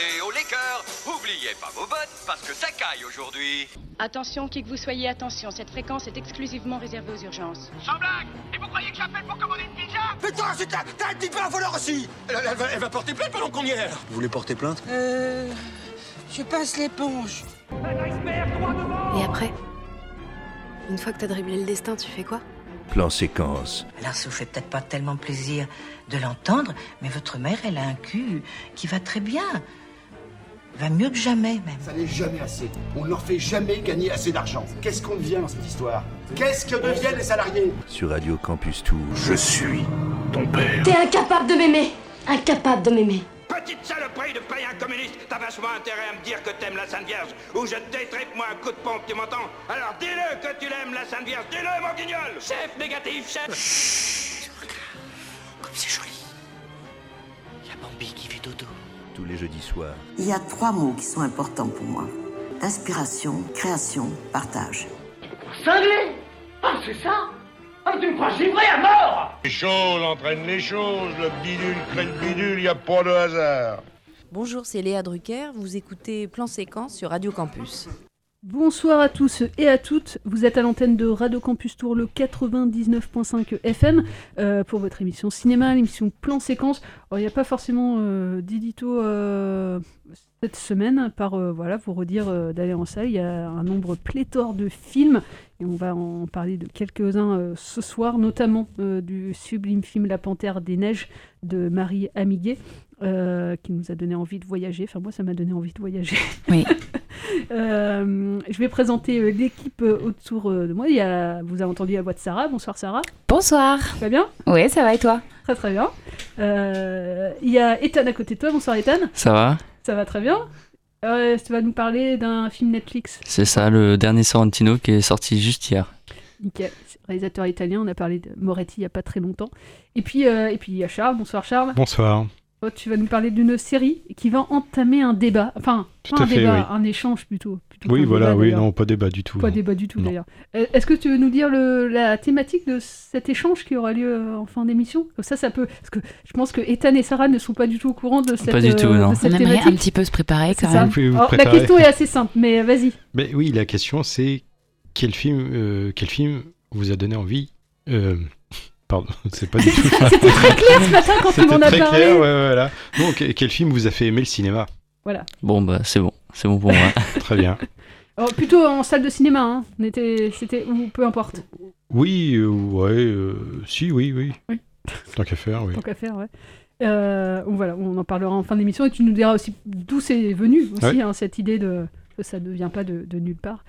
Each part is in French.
et au liqueur. Oubliez pas vos bottes parce que ça caille aujourd'hui. Attention, qui que vous soyez, attention, cette fréquence est exclusivement réservée aux urgences. Sans blague Et vous croyez que j'appelle pour commander une pizza? Putain, c'est un, t'as un petit peu un voleur aussi elle, elle va, elle va porter plainte pendant qu'on y est Vous voulez porter plainte? Euh. Je passe l'éponge. Et après? Une fois que t'as dribblé le destin, tu fais quoi? Plan séquence. Alors ça vous fait peut-être pas tellement plaisir de l'entendre, mais votre mère, elle a un cul qui va très bien. Va mieux que jamais, même. Ça n'est jamais assez. On ne leur fait jamais gagner assez d'argent. Qu'est-ce qu'on devient dans cette histoire? Qu'est-ce que deviennent les salariés? Sur Radio Campus Tour. Je suis ton père. T'es incapable de m'aimer Incapable de m'aimer Petite saloperie de païen communiste T'as vachement intérêt à me dire que t'aimes la Sainte Vierge ou je te moi un coup de pompe, tu m'entends? Alors dis-le que tu l'aimes la Sainte Vierge, dis-le mon guignol Chef négatif, chef Chut Comme c'est joli. Il y a Bambi les jeudis soirs. Il y a trois mots qui sont importants pour moi. Inspiration, création, partage. Cinglé Ah, c'est ça Ah, tu me crois givré à mort Les choses entraînent les choses, le bidule crée le bidule, il n'y a pas de hasard. Bonjour, c'est Léa Drucker, vous écoutez Plan Séquence sur Radio Campus. Bonsoir à tous et à toutes, vous êtes à l'antenne de Radio Campus Tour, le 99.5 FM, euh, pour votre émission cinéma, l'émission Plan Séquence. Il n'y a pas forcément euh, d'édito euh, cette semaine, par voilà, vous redire d'aller en salle, il y a un nombre pléthore de films, et on va en parler de quelques-uns ce soir, notamment du sublime film La Panthère des Neiges de Marie Amiguet, euh, qui nous a donné envie de voyager. Enfin, moi, ça m'a donné envie de voyager. Oui. Euh, je vais présenter euh, l'équipe autour de moi. Il y a, vous avez entendu la voix de Sarah. Bonsoir Sarah. Bonsoir. Ça va bien? Oui, ça va et toi? Très très bien. Euh, il y a Ethan à côté de toi. Bonsoir Ethan. Ça va? Ça va très bien. Euh, tu vas nous parler d'un film Netflix? C'est ça, le dernier Sorrentino qui est sorti juste hier. Nickel. Réalisateur italien. On a parlé de Moretti il n'y a pas très longtemps. Et puis, euh, et puis il y a Charles. Bonsoir Charles. Bonsoir. Oh, tu vas nous parler d'une série qui va entamer un débat. Enfin, Tout pas un fait, débat, oui. un échange plutôt. plutôt Oui, voilà, débat, oui, non, pas débat du tout. Pas non. débat du tout Non. d'ailleurs. Euh, Est-ce que tu veux nous dire le, la thématique de cet échange qui aura lieu euh, en fin d'émission? Comme ça, ça peut. Parce que je pense que Ethan et Sarah ne sont pas du tout au courant de cette, du tout, euh, non. de cette On aimerait un petit peu se préparer quand même. Vous pouvez vous Alors, la question est assez simple, mais vas-y. Mais oui, la question c'est quel film, euh, quel film vous a donné envie euh, Pardon, c'est pas du tout. C'était très clair ce matin quand tu m'en C'était as très parlé. clair, ouais, voilà. Donc, quel film vous a fait aimer le cinéma? Voilà. Bon, bah c'est bon, c'est bon pour moi. Très bien. Alors, plutôt en salle de cinéma, hein. On était, c'était ou peu importe. Oui, euh, ouais, euh, si, oui, oui. Oui. Tant qu'à faire, oui. Tant qu'à faire, ouais. Euh, voilà, on en parlera en fin d'émission et tu nous diras aussi d'où c'est venu aussi Ouais. hein, cette idée de que ça ne vient pas de, de nulle part.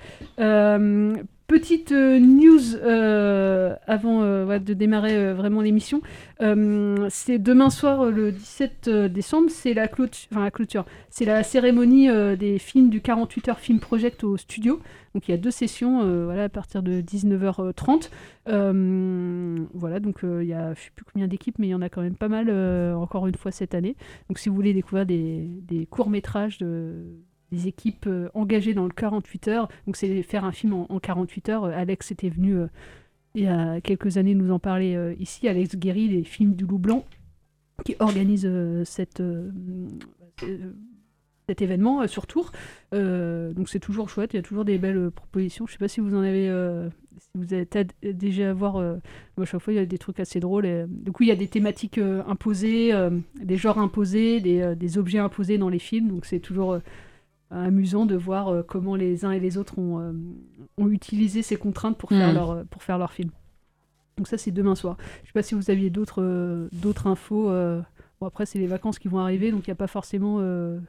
Petite euh, news euh, avant euh, de démarrer vraiment l'émission. C'est demain soir, le 17 décembre, c'est la clôture, c'est la cérémonie des films du 48 heures Film Project au studio. Donc il y a deux sessions, voilà, à partir de 19h30. Euh, voilà, donc il y a, je sais plus combien d'équipes, mais il y en a quand même pas mal, encore une fois cette année. Donc si vous voulez découvrir des, des courts-métrages de, des équipes euh, engagées dans le 48 heures, donc c'est faire un film en, en 48 heures. Euh, Alex était venu euh, il y a quelques années nous en parler ici, Alex Guéry, les films du Loup Blanc, qui organise cette, cet événement sur Tours. Donc c'est toujours chouette, il y a toujours des belles propositions. Je sais pas si vous en avez, si vous êtes déjà à voir. moi, chaque fois, il y a des trucs assez drôles. et, du coup, il y a des thématiques imposées, des genres imposés, des, des objets imposés dans les films. Donc c'est toujours amusant de voir euh, comment les uns et les autres ont, euh, ont utilisé ces contraintes pour faire, Mm. leur, euh, pour faire leur film. Donc ça, c'est demain soir. Je sais pas si vous aviez d'autres euh, d'autres infos. euh, Bon, après, c'est les vacances qui vont arriver, donc il n'y a pas forcément euh,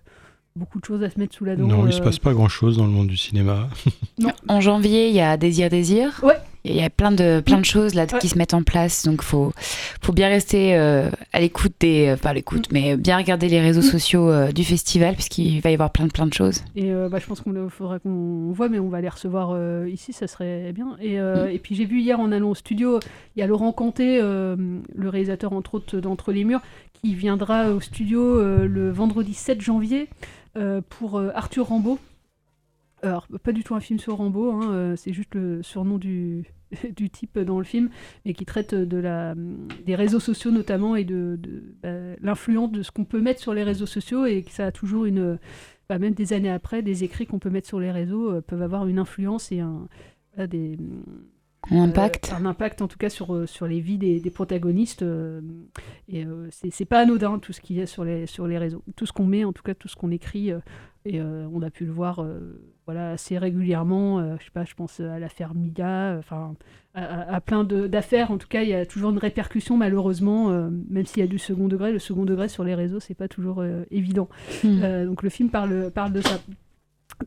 beaucoup de choses à se mettre sous la dent. Non, il se euh, passe pas grand chose dans le monde du cinéma. En janvier, il y a Désir Désir. Ouais. Il y a plein de, plein de choses là Ouais. qui se mettent en place, donc faut, faut bien rester euh, à l'écoute des, euh, pas à l'écoute, mais bien regarder les réseaux sociaux euh, du festival puisqu'il va y avoir plein de plein de choses. Et euh, bah, je pense qu'il faudra qu'on voit, mais on va les recevoir ici, ça serait bien. Et, et puis j'ai vu hier en allant au studio, il y a Laurent Canté, le réalisateur entre autres d'Entre les Murs, qui viendra au studio le vendredi 7 janvier pour Arthur Rambaud. Alors, pas du tout un film sur Rambaud, hein, euh, c'est juste le surnom du, du type dans le film, mais qui traite de la, des réseaux sociaux notamment et de, bah, l'influence de ce qu'on peut mettre sur les réseaux sociaux et que ça a toujours une, bah, même des années après, des écrits qu'on peut mettre sur les réseaux peuvent avoir une influence et un, des, un impact. un impact en tout cas sur, sur les vies des, des protagonistes. et c'est pas anodin tout ce qu'il y a sur les, sur les réseaux. Tout ce qu'on met, en tout cas tout ce qu'on écrit. Et on a pu le voir voilà, assez régulièrement. Euh, je sais pas, je pense à l'affaire Miga, enfin, à, plein d'affaires. En tout cas, il y a toujours une répercussion, malheureusement, euh, même s'il y a du second degré. Le second degré sur les réseaux, c'est pas toujours euh, évident. Hmm. donc le film parle, parle de ça.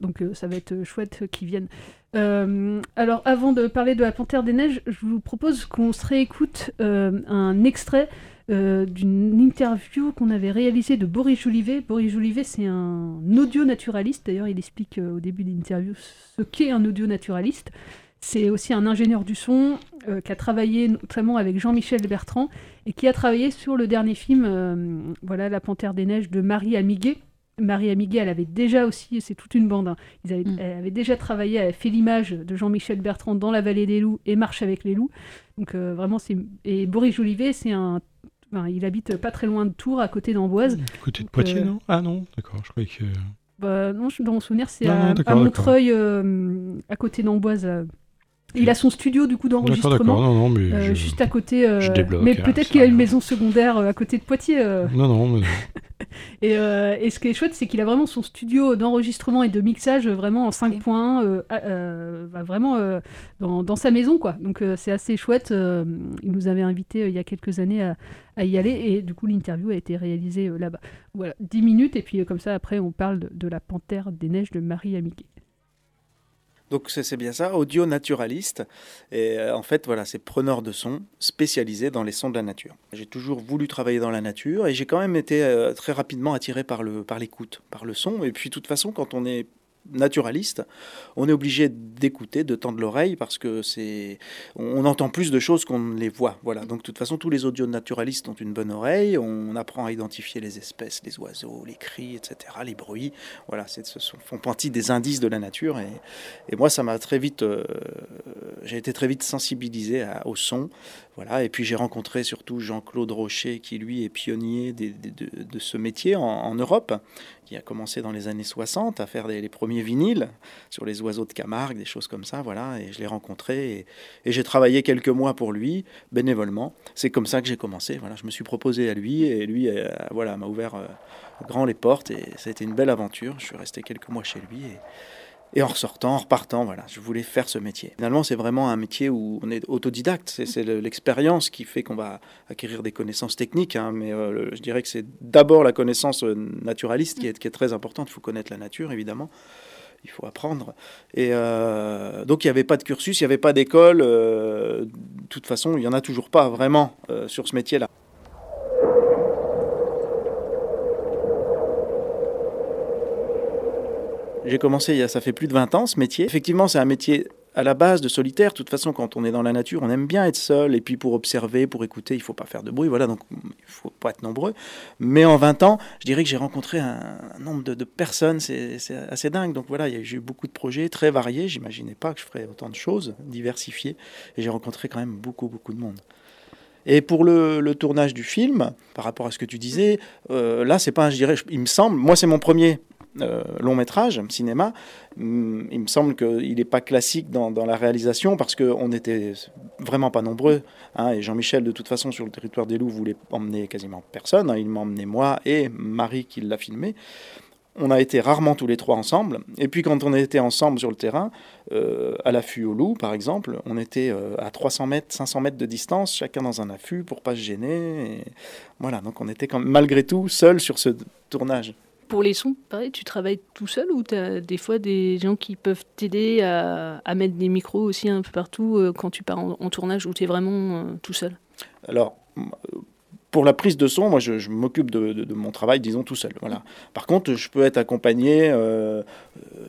Donc ça va être chouette qu'ils viennent. alors avant de parler de la Panthère des Neiges, je vous propose qu'on se réécoute un extrait euh, d'une interview qu'on avait réalisée de Boris Jolivet. Boris Jolivet, c'est un audio-naturaliste. D'ailleurs, il explique euh, au début de l'interview ce qu'est un audio-naturaliste. C'est aussi un ingénieur du son euh, qui a travaillé notamment avec Jean-Michel Bertrand et qui a travaillé sur le dernier film, voilà, La Panthère des Neiges de Marie Amiguet. Marie Amiguet, elle avait déjà aussi, c'est toute une bande, hein, ils avaient, mm. elle avait déjà travaillé, elle a fait l'image de Jean-Michel Bertrand dans La Vallée des Loups et Marche avec les loups. Donc vraiment, c'est et Boris Jolivet, c'est un il habite pas très loin de Tours, à côté d'Amboise. À côté de Poitiers, euh, non? Ah non, d'accord, je croyais que. Bah, non, dans mon souvenir, c'est à, Montreuil, euh, à côté d'Amboise. Il a son studio du coup d'enregistrement, euh, juste à côté. mais peut-être qu'il a une maison secondaire à côté de Poitiers. Non, non, mais non. Euh, et, ce qui est chouette, c'est qu'il a vraiment son studio d'enregistrement et de mixage vraiment en 5 points, euh, euh, bah, vraiment dans, sa maison. quoi. Donc c'est assez chouette. il nous avait invité il y a quelques années à, y aller et du coup l'interview a été réalisée là-bas. Voilà, 10 minutes et puis comme ça après on parle de, la Panthère des Neiges de Marie Amiguet. Donc c'est bien ça, audio naturaliste. Et euh, en fait, voilà, c'est preneur de son spécialisé dans les sons de la nature. J'ai toujours voulu travailler dans la nature et j'ai quand même été euh, très rapidement attiré par par l'écoute, par le son. Et puis, de toute façon, quand on est naturaliste, on est obligé d'écouter, de tendre l'oreille parce que c'est, on entend plus de choses qu'on ne les voit. Voilà. Donc de toute façon, tous les audio naturalistes ont une bonne oreille. On apprend à identifier les espèces, les oiseaux, les cris, etc., les bruits. Voilà, ce font partie des indices de la nature. Et, moi, ça m'a très vite, euh, j'ai été très vite sensibilisé au son. Voilà. Et puis j'ai rencontré surtout Jean-Claude Rocher, qui lui est pionnier de, ce métier en Europe qui a commencé dans les années 60 à faire les premiers vinyles sur les oiseaux de Camargue, des choses comme ça, voilà, et je l'ai rencontré et, j'ai travaillé quelques mois pour lui, bénévolement. C'est comme ça que j'ai commencé, voilà, je me suis proposé à lui et lui, euh, voilà, m'a ouvert euh, grand les portes et ça a été une belle aventure. Je suis resté quelques mois chez lui et, et en ressortant, en repartant, voilà, je voulais faire ce métier. Finalement, c'est vraiment un métier où on est autodidacte. C'est l'expérience qui fait qu'on va acquérir des connaissances techniques. Hein, mais euh, je dirais que c'est d'abord la connaissance euh, naturaliste qui est, très importante. Il faut connaître la nature, évidemment. Il faut apprendre. Et euh, donc, il n'y avait pas de cursus, il n'y avait pas d'école. de toute façon, il n'y en a toujours pas vraiment sur ce métier-là. J'ai commencé, ça fait plus de 20 ans, ce métier. Effectivement, c'est un métier à la base de solitaire. De toute façon, quand on est dans la nature, on aime bien être seul. Et puis pour observer, pour écouter, il faut pas faire de bruit. Voilà, donc il faut pas être nombreux. Mais en 20 ans, je dirais que j'ai rencontré un, nombre de, personnes, c'est assez dingue. Donc voilà, j'ai eu beaucoup de projets très variés. J'imaginais pas que je ferais autant de choses diversifiées. Et j'ai rencontré quand même beaucoup, beaucoup de monde. Et pour le, tournage du film, par rapport à ce que tu disais, euh, là, c'est pas, je dirais, il me semble, moi, c'est mon premier euh, long métrage, cinéma. Hum, il me semble qu'il n'est pas classique dans, la réalisation parce qu'on n'était vraiment pas nombreux. Hein, et Jean-Michel, de toute façon, sur le territoire des loups, voulait emmener quasiment personne. Hein. il m'a emmené moi et Marie qui l'a filmé. On a été rarement tous les trois ensemble. Et puis quand on était ensemble sur le terrain, euh, à l'affût au loup par exemple, on était euh, à 300 mètres, 500 mètres de distance, chacun dans un affût pour pas se gêner. Voilà, donc on était quand malgré tout seul sur ce tournage. Pour les sons, pareil, tu travailles tout seul ou tu as des fois des gens qui peuvent t'aider à, mettre des micros aussi un peu partout euh, quand tu pars en, tournage ou tu es vraiment euh, tout seul? Pour la prise de son, moi, je, m'occupe de, mon travail, disons, tout seul. Voilà. Par contre, je peux être accompagné euh,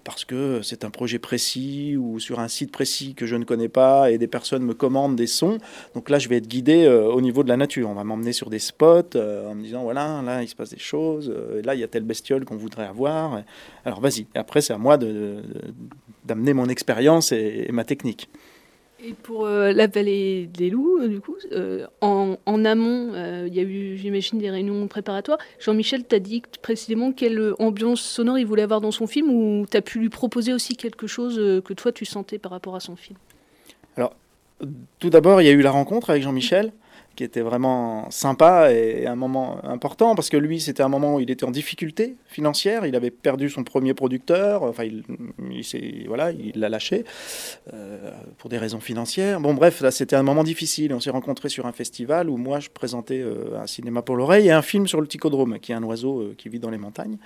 parce que c'est un projet précis ou sur un site précis que je ne connais pas et des personnes me commandent des sons. Donc là, je vais être guidé euh, au niveau de la nature. On va m'emmener sur des spots euh, en me disant, voilà, là, il se passe des choses. là, il y a telle bestiole qu'on voudrait avoir. Alors, vas-y. Après, c'est à moi d'amener mon expérience et ma technique. Et pour euh, la vallée des loups, euh, du coup, euh, en, en, amont, il y a eu, j'imagine, des réunions préparatoires. Jean-Michel t'a dit précisément quelle ambiance sonore il voulait avoir dans son film ou tu as pu lui proposer aussi quelque chose que toi tu sentais par rapport à son film? Alors, tout d'abord, il y a eu la rencontre avec Jean-Michel qui était vraiment sympa et un moment important parce que lui, c'était un moment où il était en difficulté financière. Il avait perdu son premier producteur. Enfin, il, il voilà, il l'a lâché euh, pour des raisons financières. Bon, bref, là, c'était un moment difficile. On s'est rencontrés sur un festival où moi, je présentais euh, un cinéma pour l'oreille et un film sur le ticodrome, qui est un oiseau euh, qui vit dans les montagnes.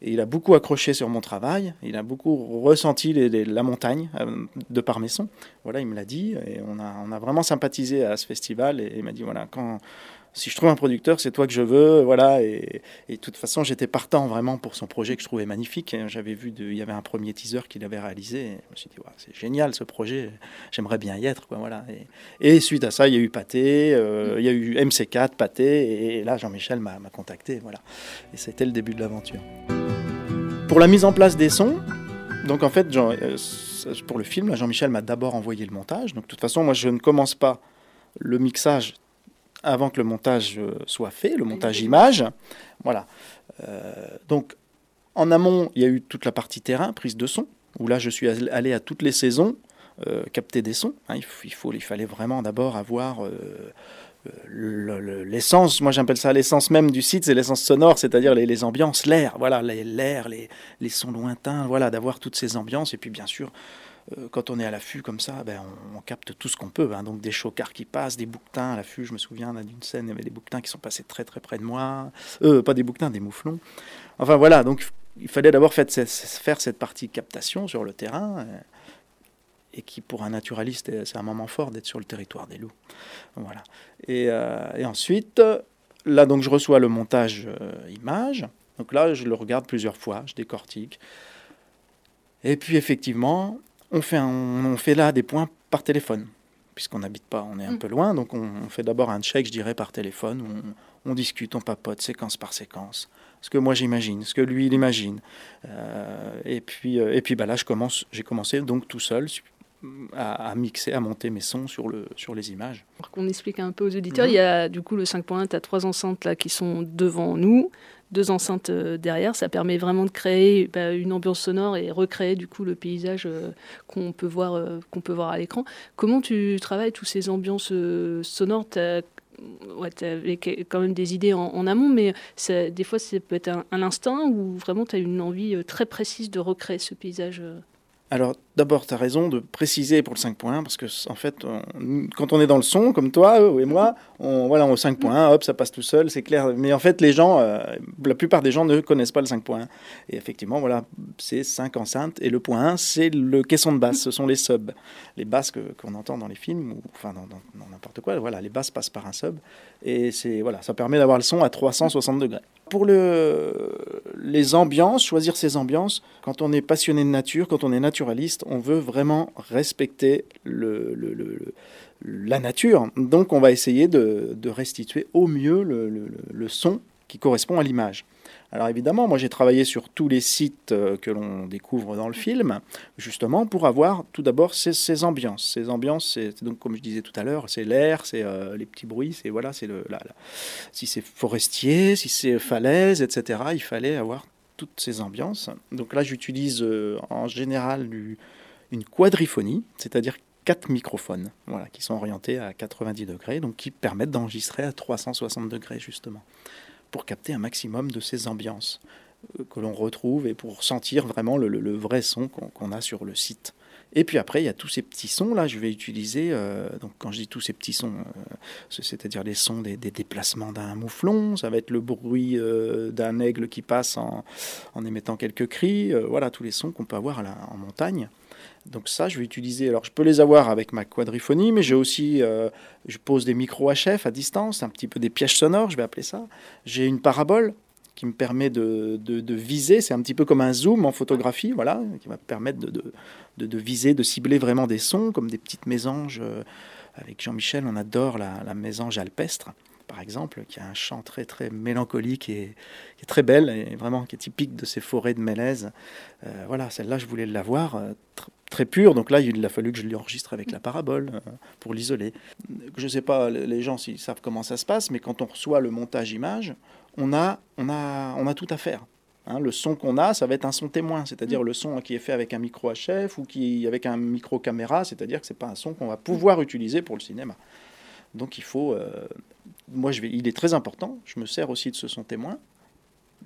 Et il a beaucoup accroché sur mon travail, il a beaucoup ressenti la montagne euh, de par mes sons. Voilà, il me l'a dit, et on a, vraiment sympathisé à ce festival. Et il m'a dit voilà, si je trouve un producteur, c'est toi que je veux. Voilà, et, de toute façon, j'étais partant vraiment pour son projet que je trouvais magnifique. J'avais vu, de, il y avait un premier teaser qu'il avait réalisé. Et je me suis dit c'est génial ce projet, j'aimerais bien y être. Voilà. Et, et, suite à ça, il y a eu Pâté, euh, il y a eu MC4, Pâté, et là, Jean-Michel m'a contacté. Voilà, et c'était le début de l'aventure. Pour la mise en place des sons, donc en fait, euh, pour le film, Jean-Michel m'a d'abord envoyé le montage. Donc de toute façon, moi je ne commence pas le mixage avant que le montage euh, soit fait, le montage image. Voilà. Euh, donc en amont, il y a eu toute la partie terrain, prise de son, où là je suis allé à toutes les saisons capter des sons. Hein. il, faut, il, fallait vraiment d'abord avoir l'essence, moi j'appelle ça l'essence même du site, c'est l'essence sonore, c'est-à-dire les, ambiances, l'air, voilà, l'air, les, les, sons lointains, voilà, d'avoir toutes ces ambiances. Et puis bien sûr, euh, quand on est à l'affût comme ça, ben, on, capte tout ce qu'on peut. Hein. donc des chocards qui passent, des bouquetins à l'affût. Je me souviens d'une scène, il y avait des bouquetins qui sont passés très très près de moi. Euh, pas des bouquetins, des mouflons. Enfin voilà, donc il fallait d'abord faire cette partie captation sur le terrain. Euh, et qui pour un naturaliste c'est un moment fort d'être sur le territoire des loups. Voilà. Et, euh, ensuite, là donc je reçois le montage euh, image. Donc là je le regarde plusieurs fois, je décortique. Et puis effectivement, on fait, on fait là des points par téléphone, puisqu'on n'habite pas, on est un mm. peu loin. Donc on, fait d'abord un check, je dirais, par téléphone. On, on, discute, on papote, séquence par séquence. Ce que moi j'imagine, ce que lui il imagine. Euh, et puis, et puis bah là, je commence, j'ai commencé donc tout seul, à, mixer, à monter mes sons sur, le, sur les images. Pour qu'on explique un peu aux auditeurs, mhm. il y a du coup le 5.1, tu as trois enceintes là qui sont devant nous, deux enceintes euh, derrière. Ça permet vraiment de créer bah, une ambiance sonore et recréer du coup le paysage euh, qu'on peut, voir, euh, qu'on peut voir à l'écran. Comment tu travailles toutes ces ambiances sonores? Ouais, tu avais quand même des idées en, amont, mais des fois, ça peut être un, un instinct ou vraiment tu as une envie très précise de recréer ce paysage alors d'abord, tu as raison de préciser pour le 5.1, parce que en fait, quand on est dans le son, comme toi et moi, on, voilà, au 5.1, hop, ça passe tout seul, c'est clair. Mais en fait, les gens, euh, la plupart des gens ne connaissent pas le 5.1. Et effectivement, voilà, c'est 5 enceintes, et le point 1, c'est le caisson de basse, ce sont les subs. Les basses qu'on entend dans les films, ou enfin dans n'importe quoi, voilà, les basses passent par un sub, et c'est voilà, ça permet d'avoir le son à 360 degrés. Pour le, les ambiances, choisir ces ambiances, quand on est passionné de nature, quand on est naturaliste, on veut vraiment respecter la nature. Donc on va essayer de, restituer au mieux le son qui correspond à l'image. Alors évidemment, moi j'ai travaillé sur tous les sites euh, que l'on découvre dans le film, justement pour avoir tout d'abord ces, ambiances. Ces ambiances, c'est donc comme je disais tout à l'heure, c'est l'air, c'est euh, les petits bruits, c'est voilà, c'est le, si c'est forestier, si c'est falaise, etc. Il fallait avoir toutes ces ambiances. Donc là, j'utilise euh, en général une quadriphonie, c'est-à-dire quatre microphones, voilà, qui sont orientés à 90 degrés, donc qui permettent d'enregistrer à 360 degrés justement pour capter un maximum de ces ambiances euh, que l'on retrouve et pour sentir vraiment le, vrai son qu'on a sur le site. Et puis après, il y a tous ces petits sons là. Je vais utiliser, euh, donc quand je dis tous ces petits sons, euh, c'est-à-dire les sons des, déplacements d'un mouflon, ça va être le bruit d'un aigle qui passe en, émettant quelques cris, voilà tous les sons qu'on peut avoir en montagne. Donc ça, je vais utiliser. Alors, je peux les avoir avec ma quadriphonie, mais j'ai aussi, euh, je pose des micros HF à distance, un petit peu des pièges sonores, je vais appeler ça. J'ai une parabole qui me permet de, viser. C'est un petit peu comme un zoom en photographie, voilà, qui va permettre de, de, viser, de cibler vraiment des sons, comme des petites mésanges. Euh, avec Jean-Michel, on adore la, la mésange alpestre. Par exemple, qui a un chant très très mélancolique et qui est très belle et vraiment qui est typique de ces forêts de Mélèze. Euh, voilà, celle-là, je voulais l'avoir euh, tr- très pure. Donc là, il a fallu que je l'enregistre avec la parabole euh, pour l'isoler. Je ne sais pas les gens s'ils savent comment ça se passe, mais quand on reçoit le montage image, on a, on a, on a tout à faire. Hein, le son qu'on a, ça va être un son témoin, c'est-à-dire le son qui est fait avec un micro HF ou qui avec un micro caméra, c'est-à-dire que c'est pas un son qu'on va pouvoir utiliser pour le cinéma. Donc il faut, euh, moi je vais, il est très important. Je me sers aussi de ce son témoin.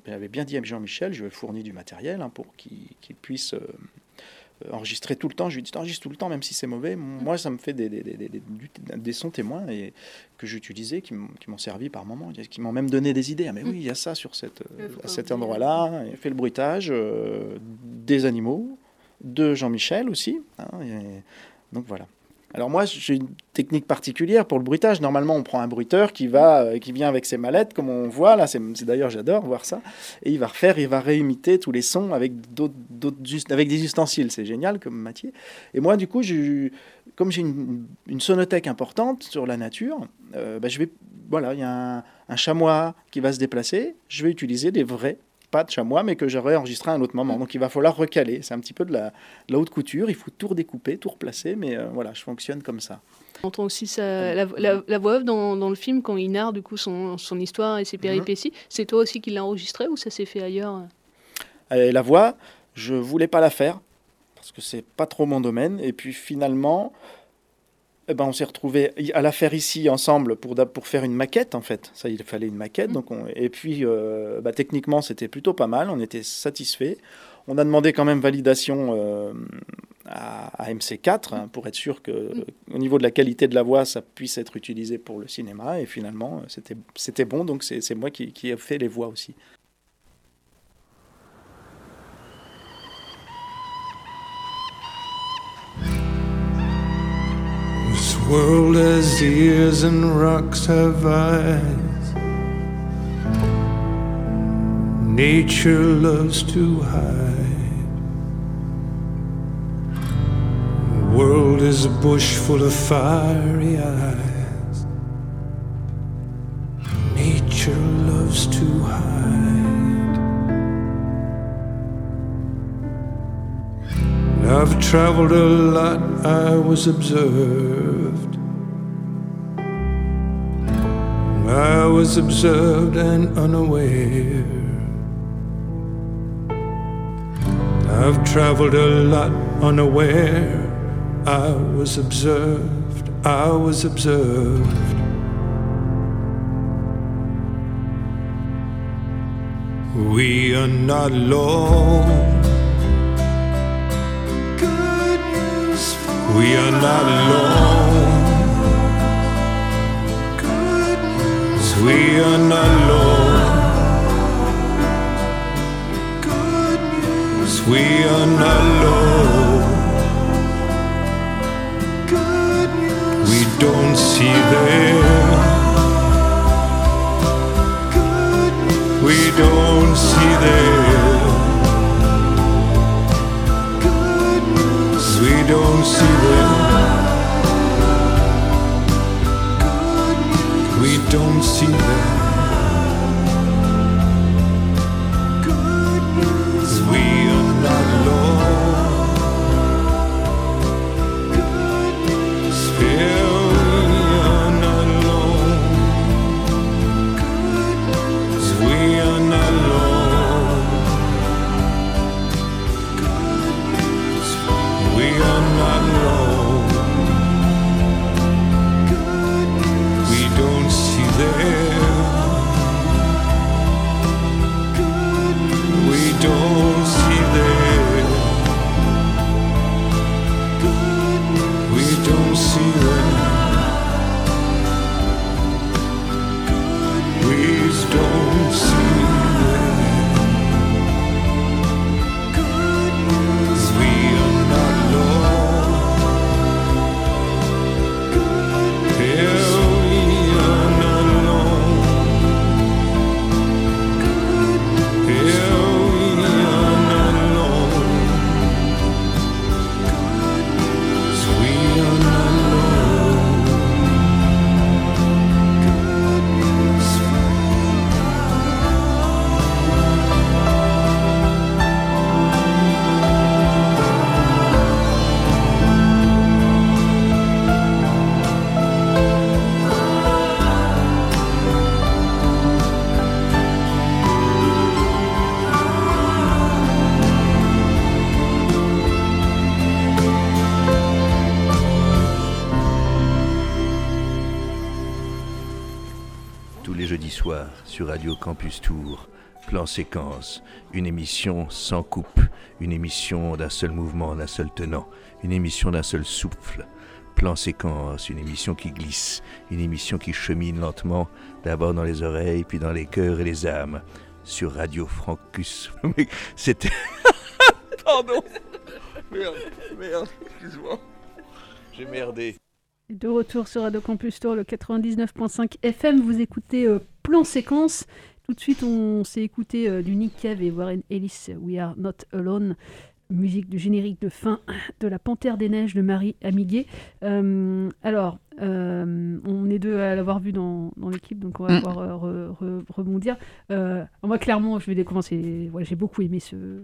J'avais bien dit à Jean-Michel, je lui ai fourni du matériel hein, pour qu'il puisse euh, enregistrer tout le temps. Je lui ai dit enregistre tout le temps, même si c'est mauvais. Moi, ça me fait des, des, des, des- des- des sons témoins et que j'utilisais, qui m'ont servi par moment, qui m'ont même donné des idées. Ah, mais oui, il y a ça sur cette, à cet endroit-là. Il fait le bruitage euh, des animaux, de Jean-Michel aussi. hein, et donc voilà. Alors moi, j'ai une technique particulière pour le bruitage. Normalement, on prend un bruiteur qui va, euh, qui vient avec ses mallettes, comme on voit là. C'est d'ailleurs, j'adore voir ça. Et il va refaire, il va réimiter tous les sons avec d'autres, avec des ustensiles. C'est génial comme Mathieu. Et moi, du coup, comme j'ai une, sonothèque importante sur la nature, euh, bah, je vais, voilà, il y a un chamois qui va se déplacer. Je vais utiliser des vrais pas de chamois, mais que j'aurais enregistré à un autre moment. Donc il va falloir recaler. C'est un petit peu de la, de la haute couture. Il faut tout redécouper, tout replacer. Mais euh, voilà, je fonctionne comme ça. On entend aussi sa- la, la- la voix off dans, dans le film quand il narre du coup son, son histoire et ses péripéties. C'est toi aussi qui l'as enregistré ou ça s'est fait ailleurs? Et la voix, je voulais pas la faire parce que c'est pas trop mon domaine. Et puis finalement, eh ben, on s'est retrouvé à la faire ici ensemble pour, pour faire une maquette en fait. Ça, il fallait une maquette. Donc on- et puis euh, bah, techniquement, c'était plutôt pas mal. On était satisfait. On a demandé quand même validation euh, à, à MC4 hein, pour être sûr que au niveau de la qualité de la voix, ça puisse être utilisé pour le cinéma. Et finalement, c'était bon. Donc c'est c'est moi qui, qui ai fait les voix aussi. World has ears and rocks have eyes. Nature loves to hide. World is a bush full of fiery eyes. Nature loves to hide. I've traveled a lot, I was observed. I was observed and unaware. I've traveled a lot unaware. I was observed, I was observed. We are not alone. We are not alone. We are not alone. We are not alone. We don't see them. We don't see them. Don't see them. We don't see them. Campus Tour. Plan séquence, une émission sans coupe, une émission d'un seul mouvement, d'un seul tenant, une émission d'un seul souffle. Plan séquence, une émission qui glisse, une émission qui chemine lentement, d'abord dans les oreilles, puis dans les cœurs et les âmes. Sur Radio Francus. C'était. Pardon Merde, merde, excuse-moi. J'ai merdé. De retour sur Radio Campus Tour, le 99.5 FM, vous écoutez euh, Plan Séquence. Tout de suite, on s'est écouté euh, du Nick Cave et Warren Ellis, We Are Not Alone, musique du générique de fin de La Panthère des Neiges de Marie Amiguet. Euh, alors, euh, on est deux à l'avoir vu dans, dans l'équipe, donc on va Mm. pouvoir euh, re- re- rebondir. Moi, clairement, je vais décommencer. Ouais, j'ai beaucoup aimé ce,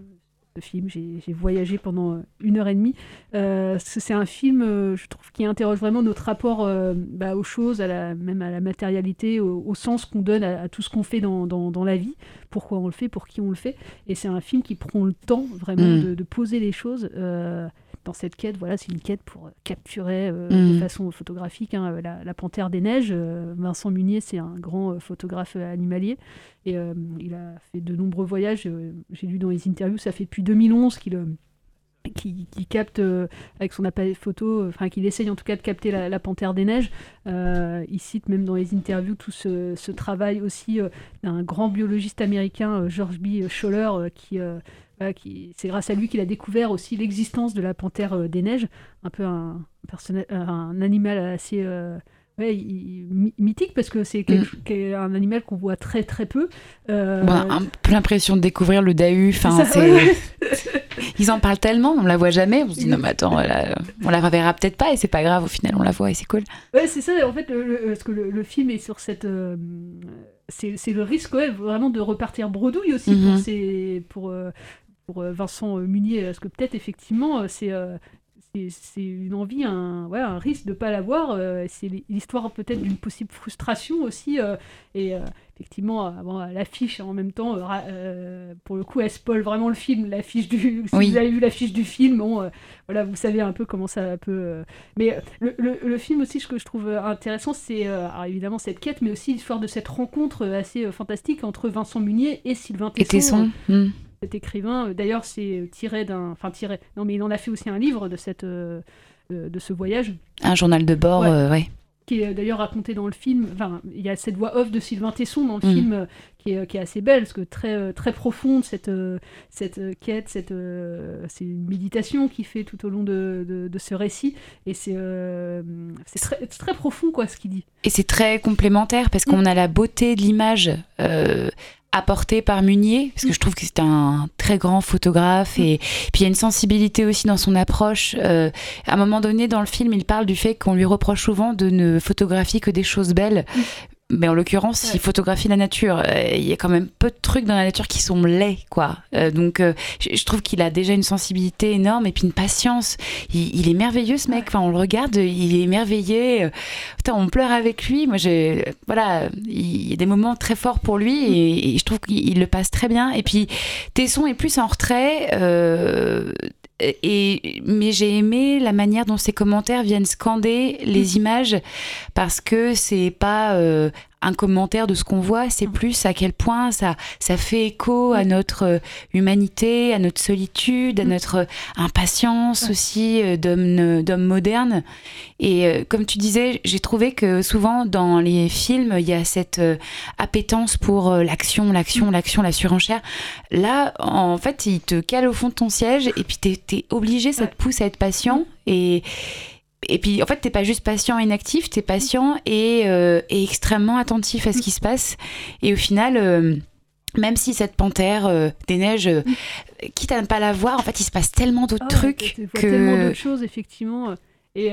ce film. J'ai voyagé pendant euh, une heure et demie. Euh, c'est un film, euh, je trouve, qui interroge vraiment notre rapport euh, bah, aux choses, à la, même à la matérialité, au, au sens qu'on donne à, à tout ce qu'on fait dans, dans, dans la vie, pourquoi on le fait, pour qui on le fait. Et c'est un film qui prend le temps vraiment Mm. de, de poser les choses. euh, dans cette quête, voilà, c'est une quête pour euh, capturer euh, Mm. de façon photographique hein, la, la panthère des neiges. Euh, Vincent Munier, c'est un grand euh, photographe euh, animalier et euh, il a fait de nombreux voyages. euh, J'ai lu dans les interviews, ça fait depuis 2011 qu'il euh, qui, qui capte euh, avec son appareil photo, euh, enfin qu'il essaye en tout cas de capter la, la panthère des neiges. Euh, il cite même dans les interviews tout ce, ce travail aussi euh, d'un grand biologiste américain, euh, George B. Scholler, euh, qui, euh, voilà, qui c'est grâce à lui qu'il a découvert aussi l'existence de la panthère euh, des neiges, un peu un, euh, un animal assez euh, ouais, mythique parce que c'est qu'est un animal qu'on voit très très peu. Euh, On a un peu l'impression de découvrir le Dahu. Enfin, ouais. Ils en parlent tellement, on la voit jamais. On se dit non, mais attends, là, on la reverra peut-être pas et c'est pas grave. Au final, on la voit et c'est cool. Ouais, c'est ça, en fait, le, parce que le, le film est sur cette. euh, c'est le risque, ouais, vraiment de repartir bredouille aussi pour, Mhm. ces- pour, euh, pour euh, Vincent euh, Munier, parce que peut-être, effectivement, euh, c'est. c'est- une envie, un, ouais, un risque de ne pas l'avoir. euh, c'est l'histoire peut-être d'une possible frustration aussi. euh, et euh, effectivement, bon, l'affiche en même temps, pour le coup, elle spoil vraiment le film. L'affiche du, si Oui. vous avez vu l'affiche du film, bon, voilà, vous savez un peu comment ça peut. mais le, le- le film aussi, ce que je trouve intéressant, c'est évidemment cette quête, mais aussi l'histoire de cette rencontre assez fantastique entre Vincent Munier et Sylvain Et Tesson. Tesson. Cet écrivain. Euh, D'ailleurs, c'est euh, tiré d'un. Enfin, tiré. Non, mais il en a fait aussi un livre de, cette, euh, de, ce voyage. Un journal de bord, ouais. Qui est d'ailleurs raconté dans le film. Enfin, il y a cette voix off de Sylvain Tesson dans le Mm. film qui, est, qui est assez belle, parce que très, très profonde, cette, cette quête, cette, c'est une méditation qu'il fait tout au long de, de, de ce récit. Et c'est c'est très, profond, quoi, ce qu'il dit. Et c'est très complémentaire parce qu'on a la beauté de l'image euh, apportée par Munier, parce que je trouve que c'est un très grand photographe et puis il y a une sensibilité aussi dans son approche. Euh, à un moment donné dans le film, il parle du fait qu'on lui reproche souvent de ne photographier que des choses belles. Mais en l'occurrence, il photographie la nature. Euh, Il y a quand même peu de trucs dans la nature qui sont laids, quoi. Euh, donc, euh, je, je trouve qu'il a déjà une sensibilité énorme et puis une patience. Il, il est merveilleux, ce mec. Enfin, on le regarde, il est émerveillé. Putain, on pleure avec lui. Moi, j'ai, voilà, il y a des moments très forts pour lui et, et je trouve qu'il il le passe très bien. Et puis, Tesson est plus en retrait. euh, et, mais j'ai aimé la manière dont ses commentaires viennent scander les images parce que c'est pas euh, un commentaire de ce qu'on voit, c'est plus à quel point ça, ça fait écho à notre euh, humanité, à notre solitude, à notre euh, impatience aussi euh, d'hommes modernes. Et comme tu disais, j'ai trouvé que souvent dans les films, il y a cette appétence pour l'action, l'action, l'action, la surenchère. Là, en fait, il te cale au fond de ton siège et puis t'es es obligé, ça te pousse à être patient. Et, et puis, en fait, t'es pas juste patient et inactif, t'es patient et, euh, et extrêmement attentif à ce qui se passe. Et au final, euh, même si cette panthère euh, des neiges, quitte à ne pas la voir, en fait, il se passe tellement d'autres Ah trucs vois tellement que. d'autres choses, effectivement. Et,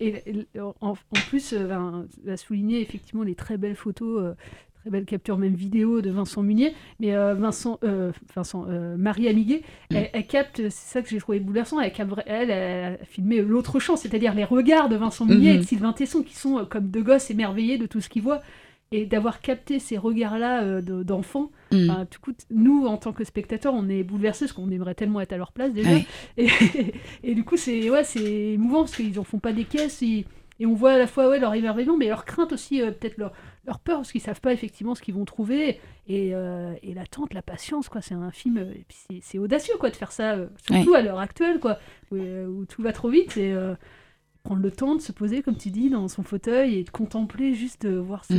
et- et en, en plus, ben, va souligner effectivement les très belles photos, très belles captures, même vidéo de Vincent Munier. Mais euh, Vincent, euh, Vincent euh, Marie Amiguet, elle, elle capte, c'est ça que j'ai trouvé bouleversant, elle, capte- elle, elle a filmé l'autre champ, c'est-à-dire les regards de Vincent Munier et de. Sylvain Tesson, qui sont comme deux gosses émerveillés de tout ce qu'ils voient. Et d'avoir capté ces regards-là de- d'enfants, Mhm. enfin, du coup, t- nous, en tant que spectateurs, on est bouleversés parce qu'on aimerait tellement être à leur place déjà. Ouais. Et, et du coup, c'est ouais, c'est émouvant parce qu'ils en font pas des caisses. Ils, et on voit à la fois ouais, leur émerveillement, mais leur crainte aussi, euh, peut-être leur, leur peur, parce qu'ils savent pas effectivement ce qu'ils vont trouver, et, euh, et l'attente, la patience, quoi. C'est un film, euh, et puis c'est- audacieux, quoi, de faire ça, euh, surtout à l'heure actuelle, quoi, où, où tout va trop vite, et prendre le temps de se poser, comme tu dis, dans son fauteuil, et de contempler, juste de voir ce...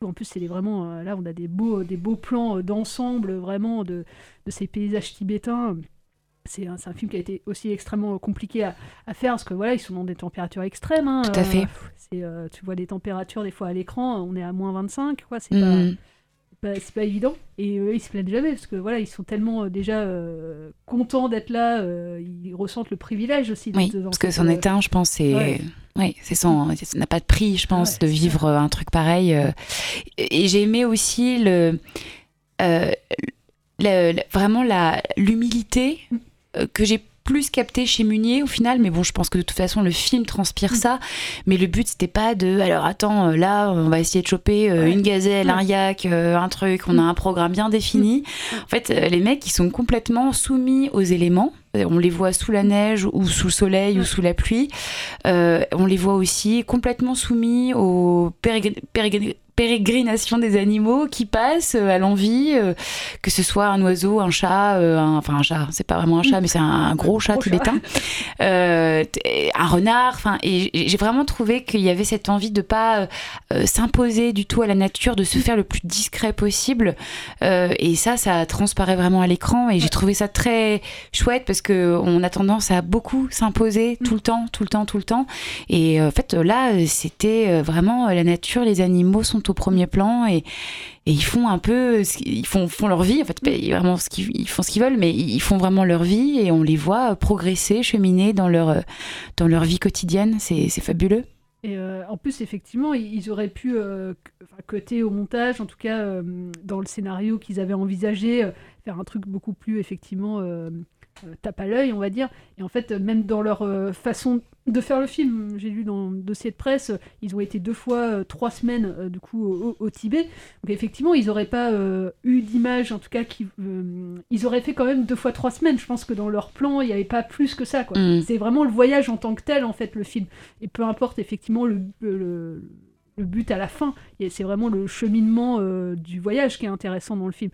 En plus, c'est vraiment là, on a des beaux, des beaux plans d'ensemble, vraiment de, de ces paysages tibétains. C'est un, film qui a été aussi extrêmement euh, compliqué à, à faire parce que voilà, ils sont dans des températures extrêmes. hein, Tout à fait. c'est, euh, tu vois des températures des fois à l'écran, on est à moins 25, quoi. C'est pas, c'est pas, pas évident. Et eux, ils se plaignent jamais parce que voilà, ils sont tellement euh, déjà euh, contents d'être là, euh, ils ressentent le privilège aussi. Oui, parce que cette, c'en euh, est un, je pense, c'est. ouais. Oui, c'est sans, ça n'a pas de prix, je pense, de vivre euh, un truc pareil. euh. Et j'ai aimé aussi le, euh, le- le- vraiment la l'humilité euh, que j'ai plus capté chez Munier au final, mais bon, je pense que de toute façon le film transpire ça. Mais le but c'était pas de, alors attends, euh, là on va essayer de choper euh, une gazelle, un yak, euh, un truc. On a un programme bien défini. En fait, euh, les mecs ils sont complètement soumis aux éléments. Euh, On les voit sous la neige ou sous le soleil ou sous la pluie. Euh, on les voit aussi complètement soumis aux pérégr- pérégr- pérégrinations des animaux qui passent euh, à l'envie, euh, que ce soit un oiseau, un chat, euh, un- enfin un chat, c'est pas vraiment un chat, mais c'est un, un gros chat tibétain, euh, t- un renard, enfin, et j'ai vraiment trouvé qu'il y avait cette envie de pas euh, s'imposer du tout à la nature, de se faire le plus discret possible, Euh, et ça, ça transparaît vraiment à l'écran, et j'ai trouvé ça très chouette parce que on a tendance à beaucoup s'imposer tout le temps, tout le temps, tout le temps, et en fait là, c'était vraiment la nature, les animaux sont au premier plan et, et ils font un peu, ce qu'ils- ils font, font leur vie en fait, pas vraiment ce qu'ils ils font ce qu'ils veulent, mais ils font vraiment leur vie et on les voit progresser, cheminer dans leur dans leur vie quotidienne. C'est c'est fabuleux. Et euh, en plus, effectivement, ils auraient pu euh, c- enfin, coter au montage, en tout cas euh, dans le scénario qu'ils avaient envisagé, euh, faire un truc beaucoup plus effectivement tape à l'œil, on va dire. Et en fait, euh, même dans leur euh, façon de faire le film, j'ai lu dans le dossier de presse, euh, ils ont été deux fois euh, trois semaines euh, du coup au, au Tibet. Donc effectivement, ils n'auraient pas euh, eu d'image, en tout cas, qui, euh, ils auraient fait quand même deux fois trois semaines. Je pense que dans leur plan, il n'y avait pas plus que ça. quoi. Mm. C'est vraiment le voyage en tant que tel, en fait, le film. Et peu importe effectivement le, le, le but à la fin, c'est vraiment le cheminement euh, du voyage qui est intéressant dans le film.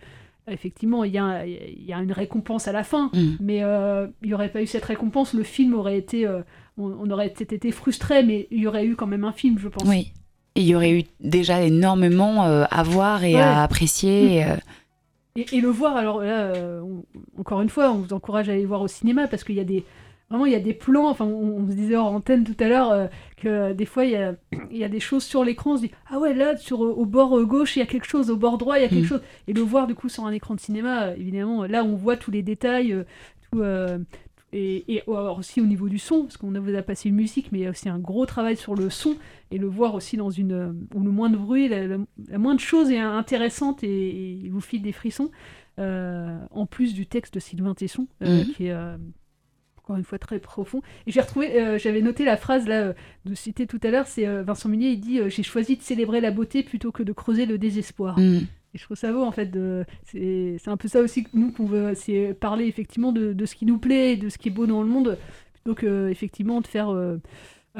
Effectivement, il y a, il y a une récompense à la fin, Mm. mais euh, il n'y aurait pas eu cette récompense, le film aurait été, euh, on, on aurait peut-être été frustré, mais il y aurait eu quand même un film, je pense. Oui. Et il y aurait eu déjà énormément euh, à voir et Ouais. à apprécier. et, euh, Et, et le voir, alors là, on- encore une fois, on vous encourage à aller le voir au cinéma parce qu'il y a des. Vraiment, il y a des plans, enfin, on, on se disait hors antenne tout à l'heure euh, que euh, des fois, il y a, il y a des choses sur l'écran, on se dit Ah ouais, là, sur, euh, au bord gauche, il y a quelque chose, au bord droit, il y a quelque Mm. chose. Et le voir, du coup, sur un écran de cinéma, évidemment, là, on voit tous les détails, tout. et, et alors aussi au niveau du son, parce qu'on vous a passé une musique, mais il y a aussi un gros travail sur le son, et le voir aussi dans une. où le moins de bruit, la, la- la moindre chose est intéressante et, il vous file des frissons. euh, en plus du texte de Sylvain Tesson, euh, Mhm. qui est euh, encore une fois très profond. Et j'ai retrouvé, euh, j'avais noté la phrase là, euh, de citer tout à l'heure, c'est euh, Vincent Munier, il dit J'ai choisi de célébrer la beauté plutôt que de creuser le désespoir. Mm. Et je trouve ça beau en fait. C'est c'est un peu ça aussi que nous qu'on veut, c'est parler effectivement de, de ce qui nous plaît, de ce qui est beau dans le monde, plutôt que effectivement de faire,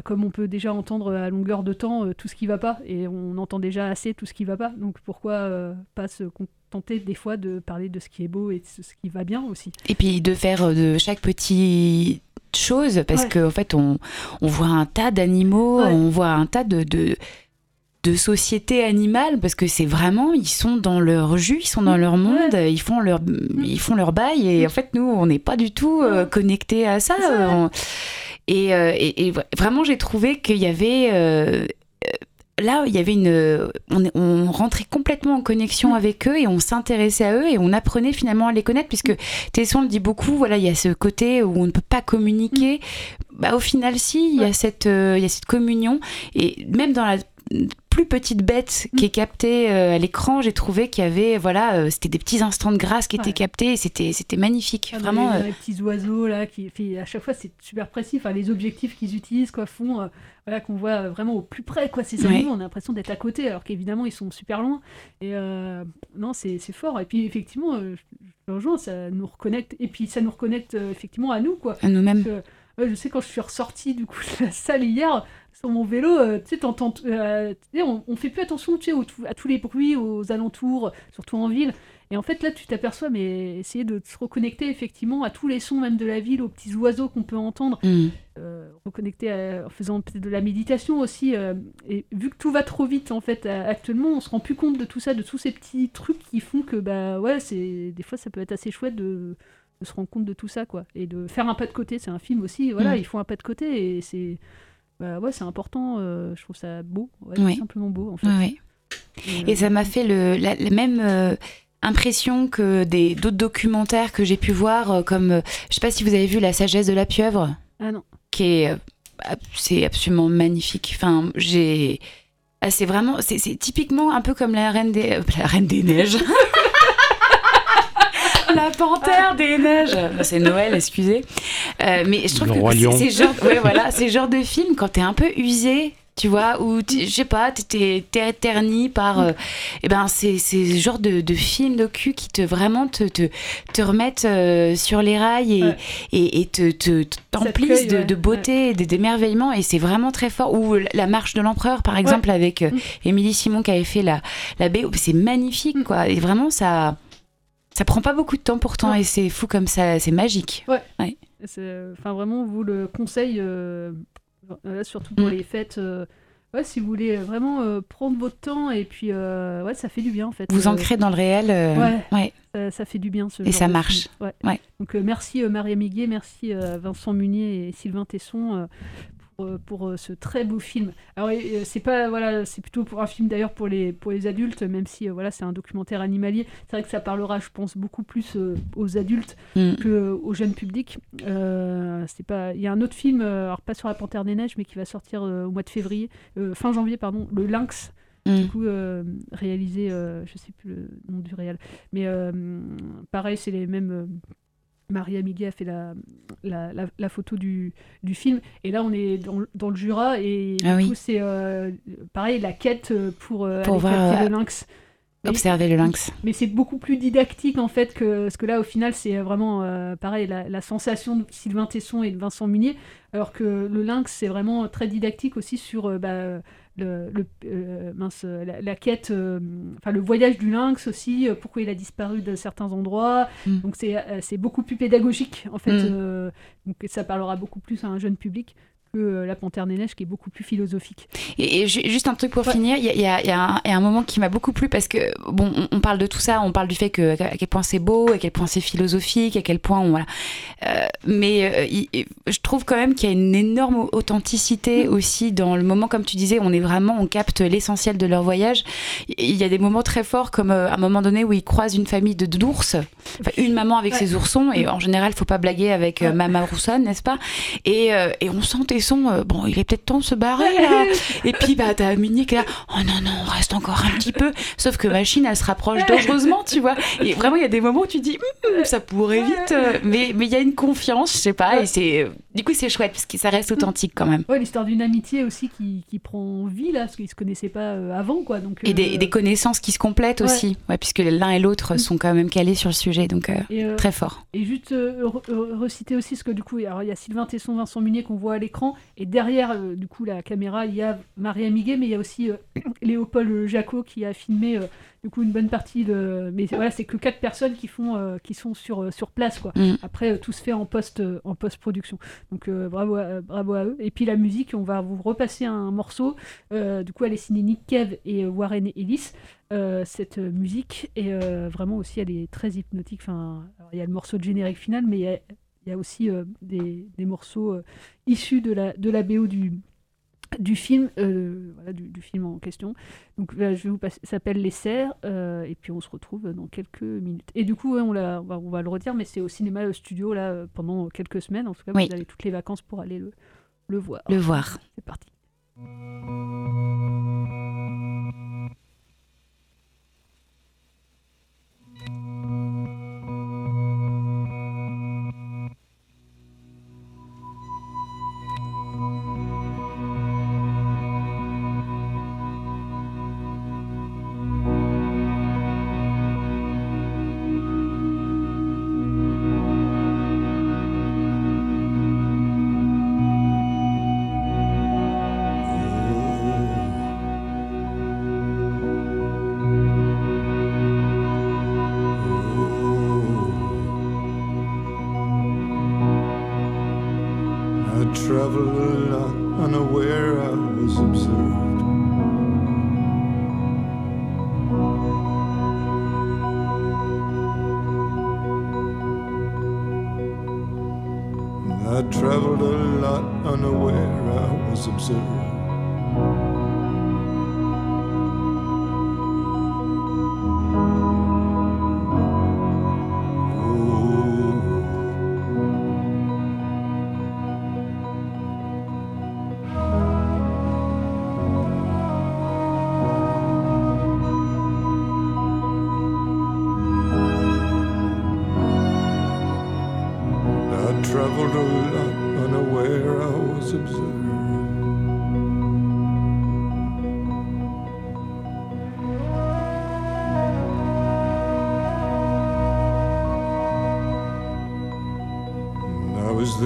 comme on peut déjà entendre à longueur de temps, euh, tout ce qui va pas. Et on entend déjà assez tout ce qui va pas. Donc pourquoi euh, pas se contenter des fois de parler de ce qui est beau et de ce qui va bien aussi. Et puis de faire euh, de chaque petite chose, parce Ouais. qu'en fait, on, on voit un tas d'animaux, Ouais. on voit un tas de, de, de sociétés animales, parce que c'est vraiment, ils sont dans leur jus, ils sont dans leur monde, ils, font leur, ils font leur bail, et en fait, nous, on n'est pas du tout euh, connectés à ça. on- et, euh, et- et vra- vraiment, j'ai trouvé qu'il y avait... euh, là, il y avait une, on, rentrait complètement en connexion avec eux et on s'intéressait à eux et on apprenait finalement à les connaître puisque Tesson le dit beaucoup. Voilà, il y a ce côté où on ne peut pas communiquer. Bah, au final, si, il y a cette, euh, il y a cette communion et même dans la plus petite bête qui est captée euh, à l'écran, j'ai trouvé qu'il y avait, voilà, euh, c'était des petits instants de grâce qui étaient captés et c'était, c'était magnifique. Ah, Vraiment. les, euh, les petits oiseaux là qui à chaque fois c'est super précis enfin les objectifs qu'ils utilisent quoi font euh, voilà qu'on voit vraiment au plus près quoi ces Ouais. animaux on a l'impression d'être à côté alors qu'évidemment ils sont super loin et euh, non c'est c'est fort et puis effectivement je je ça nous reconnecte et puis ça nous reconnecte effectivement à nous quoi À nous-mêmes. Ouais, je sais quand je suis ressortie du coup de la salle hier sur mon vélo, euh, tu sais, euh, on, on fait plus attention, tu sais, à tous les bruits, aux alentours, surtout en ville. Et en fait, là, tu t'aperçois, mais essayer de se reconnecter effectivement à tous les sons, même de la ville, aux petits oiseaux qu'on peut entendre. Mm. Euh, reconnecter à- en faisant peut-être de la méditation aussi. euh, et vu que tout va trop vite, en fait, à- actuellement, on se rend plus compte de tout ça, de tous ces petits trucs qui font que, bah ouais, c'est des fois, ça peut être assez chouette de, de se rendre compte de tout ça, quoi. Et de faire un pas de côté. C'est un film aussi, voilà, Mm. ils font un pas de côté et c'est. Bah ouais, c'est important, euh, je trouve ça beau, ouais, Oui. simplement beau en fait. Ouais. Et ça m'a fait le, la, la même euh, impression que des d'autres documentaires que j'ai pu voir, euh, comme euh, je sais pas si vous avez vu La sagesse de la pieuvre, Ah non. qui est euh, c'est absolument magnifique. Enfin, j'ai ah, c'est vraiment c'est typiquement un peu comme la reine des euh, la reine des neiges. La panthère des neiges. Bah, C'est Noël, excusez. Euh, mais je trouve Le que c'est- c'est genre, ouais, voilà, genre de film quand t'es un peu usé, tu vois, ou tu- je sais pas, t'es- terni par, euh, eh ben c'est c'est ce genre de, de film docu qui te vraiment te te, te remettent euh, sur les rails et Ouais. et, et te te- t'emplissent de, ouais, de beauté, et de- d'émerveillement et c'est vraiment très fort. Ou la marche de l'empereur par exemple avec euh, Émilie Simon qui avait fait la la BO, c'est magnifique quoi. Et vraiment ça ça prend pas beaucoup de temps pourtant et c'est fou comme ça, c'est magique. Ouais. Ouais. Enfin, vraiment, vous le conseille, euh, euh, surtout pour Mm. les fêtes. euh, ouais, si vous voulez vraiment prendre votre temps, et puis, ouais, ça fait du bien en fait. Vous ancrez dans le réel. Ouais. Ça, ça fait du bien ce Et genre ça marche. Ouais. Donc, merci Maria Miguet, merci Vincent Munier et Sylvain Tesson. Pour, euh, euh, ce très beau film. Alors euh, c'est pas voilà, c'est plutôt pour un film d'ailleurs pour les pour les adultes, même si voilà c'est un documentaire animalier. C'est vrai que ça parlera, je pense, beaucoup plus aux adultes Mm. que au jeune public. Euh, c'est pas, il y a un autre film, alors pas sur la Panthère des Neiges, mais qui va sortir au mois de février, euh, fin janvier pardon, le Lynx. Mm. Du coup, euh, réalisé, je sais plus le nom du réal, mais pareil, c'est les mêmes. Euh, Maria Miguet a fait la, la, la- la photo du, du film. Et là, on est dans, le- dans le Jura. Et du Ah oui. coup, c'est euh, pareil, la quête euh, pour, euh, Pour voir, le lynx. Mais- observer le lynx. Mais c'est beaucoup plus didactique, en fait, que, parce que là, au final, c'est vraiment euh, pareil, la, sensation de Sylvain Tesson et de Vincent Munier. Alors que le lynx, c'est vraiment très didactique aussi sur bah, le, le- euh, mince, la, la quête, euh, enfin le voyage du lynx aussi, euh, pourquoi il a disparu de certains endroits. Mm. Donc c'est c'est beaucoup plus pédagogique en fait. Mm. donc ça parlera beaucoup plus à un jeune public que euh, la Panthère des Neiges qui est beaucoup plus philosophique. Et, et ju- juste un truc pour finir, il y a, il y a- il y a un, il moment qui m'a beaucoup plu parce que, bon, on, on parle de tout ça, on parle du fait que, à quel point c'est beau, à quel point c'est philosophique, à quel point on. Voilà. Euh, mais euh, il- il- je trouve quand même qu'il y a une énorme authenticité aussi dans le moment, comme tu disais, on est vraiment, on capte l'essentiel de leur voyage. Il y a des moments très forts, comme à un moment donné où ils croisent une famille de d'ours, enfin, une maman avec ses oursons, et en général, faut pas blaguer avec euh, Mama Roussonne, n'est-ce pas? Et, et on sent euh, bon, il est peut-être temps de se barrer là. Et puis, bah, t'as est là, oh non, non, on reste encore un petit peu. Sauf que Machine, elle se rapproche dangereusement, tu vois. Et vraiment, il y a des moments où tu dis, Hum, ça pourrait vite. euh, Mais mais il y a une confiance, je sais pas, et c'est. Du coup, c'est chouette, parce que ça reste authentique quand même. Ouais, l'histoire d'une amitié aussi qui, qui prend vie là, parce qu'ils se connaissaient pas euh, avant quoi. Donc, Et des, connaissances qui se complètent Ouais. aussi, ouais, puisque l'un et l'autre sont quand même calés sur le sujet, donc Et, très fort. Et juste re- re- reciter aussi ce que du coup, alors, il y a Sylvain Tesson, Vincent Munier qu'on voit à l'écran, et derrière euh, du coup la caméra, il y a Maria Miguet, mais il y a aussi euh, Léopold Jacot qui a filmé euh, du coup une bonne partie de. Mais voilà, c'est que quatre personnes qui font, euh, qui sont sur euh, sur place quoi. Mm. Après, euh, tout se fait en post euh, en post production. Donc euh, bravo à, bravo à eux. Et puis la musique, on va vous repasser un morceau. Euh, du coup, elle est signée Nick Cave et euh, Warren Ellis. Euh, cette euh, musique et euh, vraiment aussi elle est très hypnotique. Enfin, il y a le morceau de générique final, mais il y a, il y a aussi euh, des, des morceaux euh, issus de la, de la BO du, du film, euh, voilà, du, du film en question. Donc là, je vais vous passer, ça s'appelle Les Serres, euh, et puis on se retrouve dans quelques minutes. Et du coup, ouais, on, l'a- on, va, on va le redire, mais c'est au cinéma euh, studio là pendant quelques semaines. En tout cas, Oui. vous avez toutes les vacances pour aller le, le voir. Le voir. C'est parti.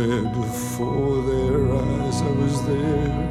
There before their eyes, I was there.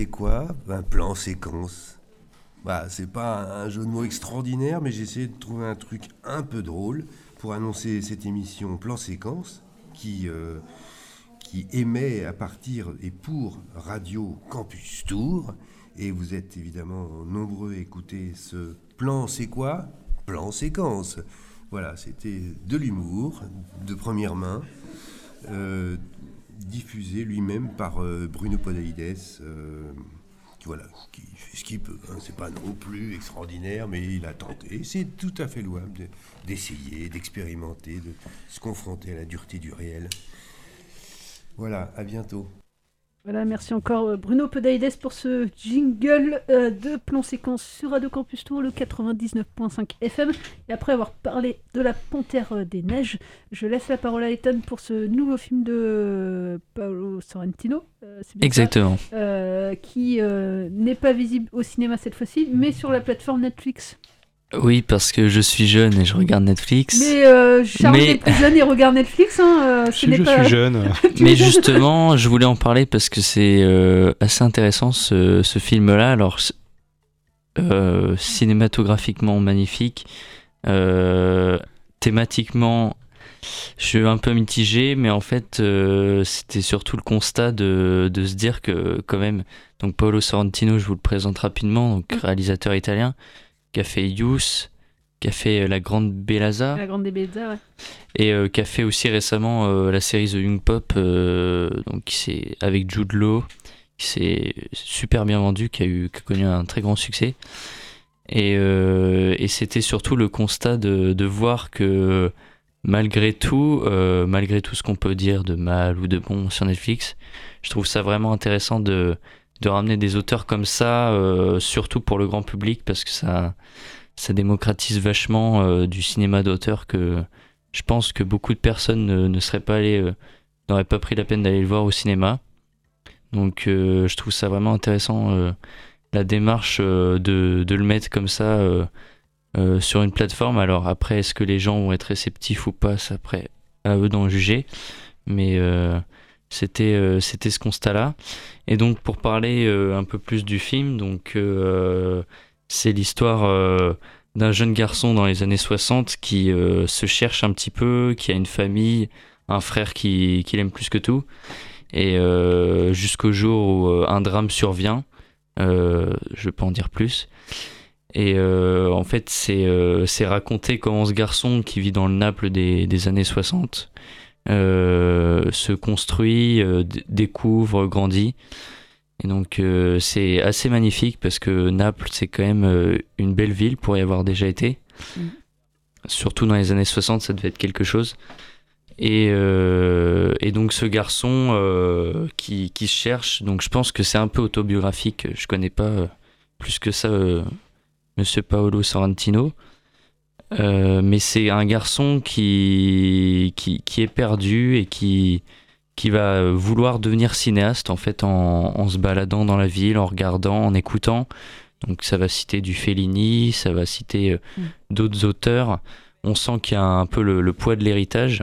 C'est quoi? Un plan séquence. Bah, c'est pas un jeu de mots extraordinaire, mais j'ai essayé de trouver un truc un peu drôle pour annoncer cette émission Plan séquence qui, euh, émet à partir et pour Radio Campus Tour. Et vous êtes évidemment nombreux à écouter ce plan c'est quoi? Plan séquence. Voilà, c'était de l'humour de première main. euh, diffusé lui-même par euh, Bruno Podalides, euh, qui, voilà, qui fait ce qu'il peut. hein. C'est pas non plus extraordinaire, mais il a tenté. C'est tout à fait louable de- d'essayer, d'expérimenter, de se confronter à la dureté du réel. Voilà, à bientôt. Voilà, merci encore euh, Bruno Pedaides pour ce jingle euh, de plan séquence sur Radio Campus Tour, le 99.5 FM. Et après avoir parlé de la Panthère euh, des Neiges, je laisse la parole à Ethan pour ce nouveau film de Paolo Sorrentino. ça Exactement. Euh, qui euh, n'est pas visible au cinéma cette fois-ci, mais sur la plateforme Netflix. Oui, parce que je suis jeune et je regarde Netflix. Mais euh, Charles Mais- est plus jeune et regarde Netflix. Hein, euh, ce Si n'est je pas... suis jeune. Mais justement, je voulais en parler parce que c'est euh, assez intéressant ce, ce film-là. Alors, euh, cinématographiquement magnifique, euh, thématiquement, je suis un peu mitigé, mais en fait, euh, c'était surtout le constat de, de se dire que, quand même, donc Paolo Sorrentino, je vous le présente rapidement, donc réalisateur italien, qui a fait Youth, qui a fait euh, La Grande Bellazza La grande Débelza, ouais. et euh, qui a fait aussi récemment euh, la série The Young Pop euh, donc s'est avec Jude Law qui s'est super bien vendu qui a eu qui a connu un très grand succès et, euh, et c'était surtout le constat de, de voir que malgré tout euh, malgré tout ce qu'on peut dire de mal ou de bon sur Netflix je trouve ça vraiment intéressant de de ramener des auteurs comme ça euh, surtout pour le grand public parce que ça ça démocratise vachement euh, du cinéma d'auteur que je pense que beaucoup de personnes ne, seraient pas allées, euh, n'auraient pas pris la peine d'aller le voir au cinéma. Donc je trouve ça vraiment intéressant la démarche de, de le mettre comme ça sur une plateforme. Alors après, est-ce que les gens vont être réceptifs ou pas, c'est après à eux d'en juger. Mais c'était euh, c'était ce constat-là. Et donc pour parler euh, un peu plus du film, donc euh, c'est l'histoire d'un jeune garçon dans les années 60 qui se cherche un petit peu, qui a une famille, un frère qui, qui l'aime plus que tout. Et jusqu'au jour où un drame survient, je peux en dire plus. Et en fait, c'est euh, raconté comment ce garçon qui vit dans le Naples des, des années 60 euh, se construit, euh, découvre, grandit. Et donc euh, c'est assez magnifique parce que Naples, c'est quand même euh, une belle ville pour y avoir déjà été. Mhm. Surtout dans les années 60, ça devait être quelque chose. Et, euh, et donc ce garçon euh, qui, cherche, donc je pense que c'est un peu autobiographique, je connais pas euh, plus que ça euh, Monsieur Paolo Sorrentino. Euh, mais c'est un garçon qui, qui, qui est perdu et qui, qui va vouloir devenir cinéaste en fait en, en se baladant dans la ville, en regardant, en écoutant. Donc ça va citer du Fellini, ça va citer euh, Mm. d'autres auteurs. On sent qu'il y a un peu le, le poids de l'héritage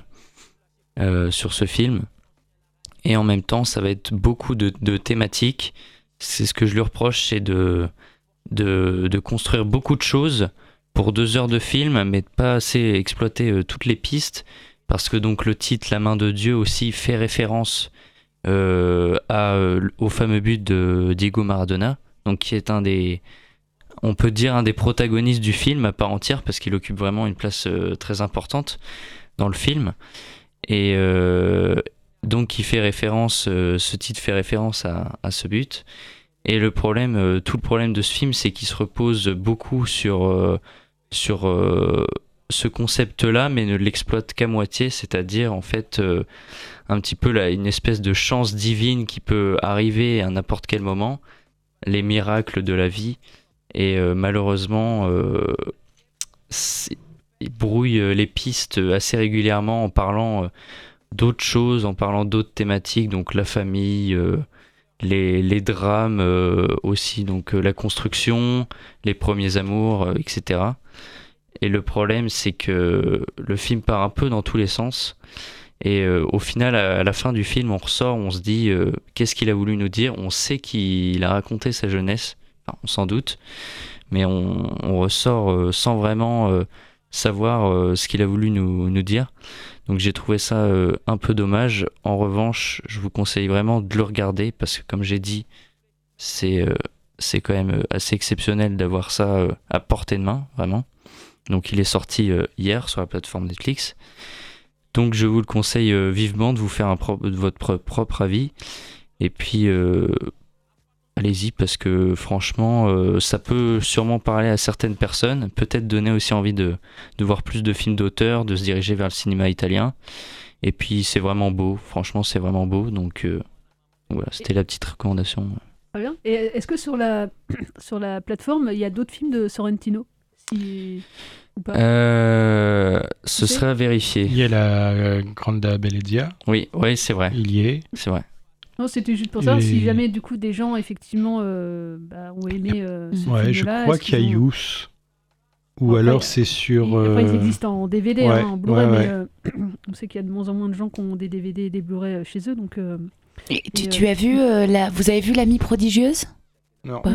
euh, sur ce film. Et en même temps, ça va être beaucoup de, de thématiques. C'est ce que je lui reproche, c'est de, de, de construire beaucoup de choses pour deux heures de film, mais pas assez exploiter euh, toutes les pistes, parce que donc le titre La main de Dieu aussi fait référence euh, euh, au fameux but de Diego Maradona, donc qui est un des, on peut dire un des protagonistes du film à part entière, parce qu'il occupe vraiment une place très importante dans le film, et donc il fait référence, ce titre fait référence à ce but. Et le problème, euh, tout le problème de ce film, c'est qu'il se repose beaucoup sur, euh, sur euh, ce concept-là, mais ne l'exploite qu'à moitié, c'est-à-dire en fait un petit peu là, une espèce de chance divine qui peut arriver à n'importe quel moment, les miracles de la vie. Et malheureusement, il brouille les pistes assez régulièrement en parlant d'autres choses, en parlant d'autres thématiques, donc la famille, les, les drames euh, aussi, donc euh, la construction, les premiers amours, euh, etc. Et le problème, c'est que le film part un peu dans tous les sens. Et au final, à, la fin du film, on ressort, on se dit qu'est-ce qu'il a voulu nous dire? On sait qu'il a raconté sa jeunesse, on s'en doute, mais on, on ressort sans vraiment savoir ce qu'il a voulu nous, nous dire. Donc j'ai trouvé ça euh, un peu dommage. En revanche, je vous conseille vraiment de le regarder parce que comme j'ai dit, c'est euh, quand même euh, assez exceptionnel d'avoir ça à portée de main, vraiment. Donc il est sorti hier sur la plateforme Netflix. Donc je vous le conseille vivement de vous faire un de votre pro- propre avis. Et puis allez-y parce que franchement euh, ça peut sûrement parler à certaines personnes, peut-être donner aussi envie de, de voir plus de films d'auteur, de se diriger vers le cinéma italien. Et puis c'est vraiment beau, franchement c'est vraiment beau, donc euh, voilà, c'était la petite recommandation. Très bien. Et est-ce que sur la, sur la plateforme, il y a d'autres films de Sorrentino si... Ou pas? Euh, ce serait à vérifier. Il y a la euh, Grande Bellezia. Oui, oui, c'est vrai. Il y est. C'est vrai. Non, c'était juste pour savoir Et- si jamais du coup des gens effectivement euh, bah, ont aimé euh, ce Ouais, je crois qu'il y a ont- Youth. Ou Après, alors c'est sur. Après, ils euh, existent en DVD, ouais, hein, en Blu-ray, ouais, mais euh, on sait qu'il y a de moins en moins de gens qui ont des DVD et des Blu-ray euh, chez eux, donc. euh, Et tu, et, tu euh, as vu euh, la, vous avez vu l'amie prodigieuse? Non. Ouais.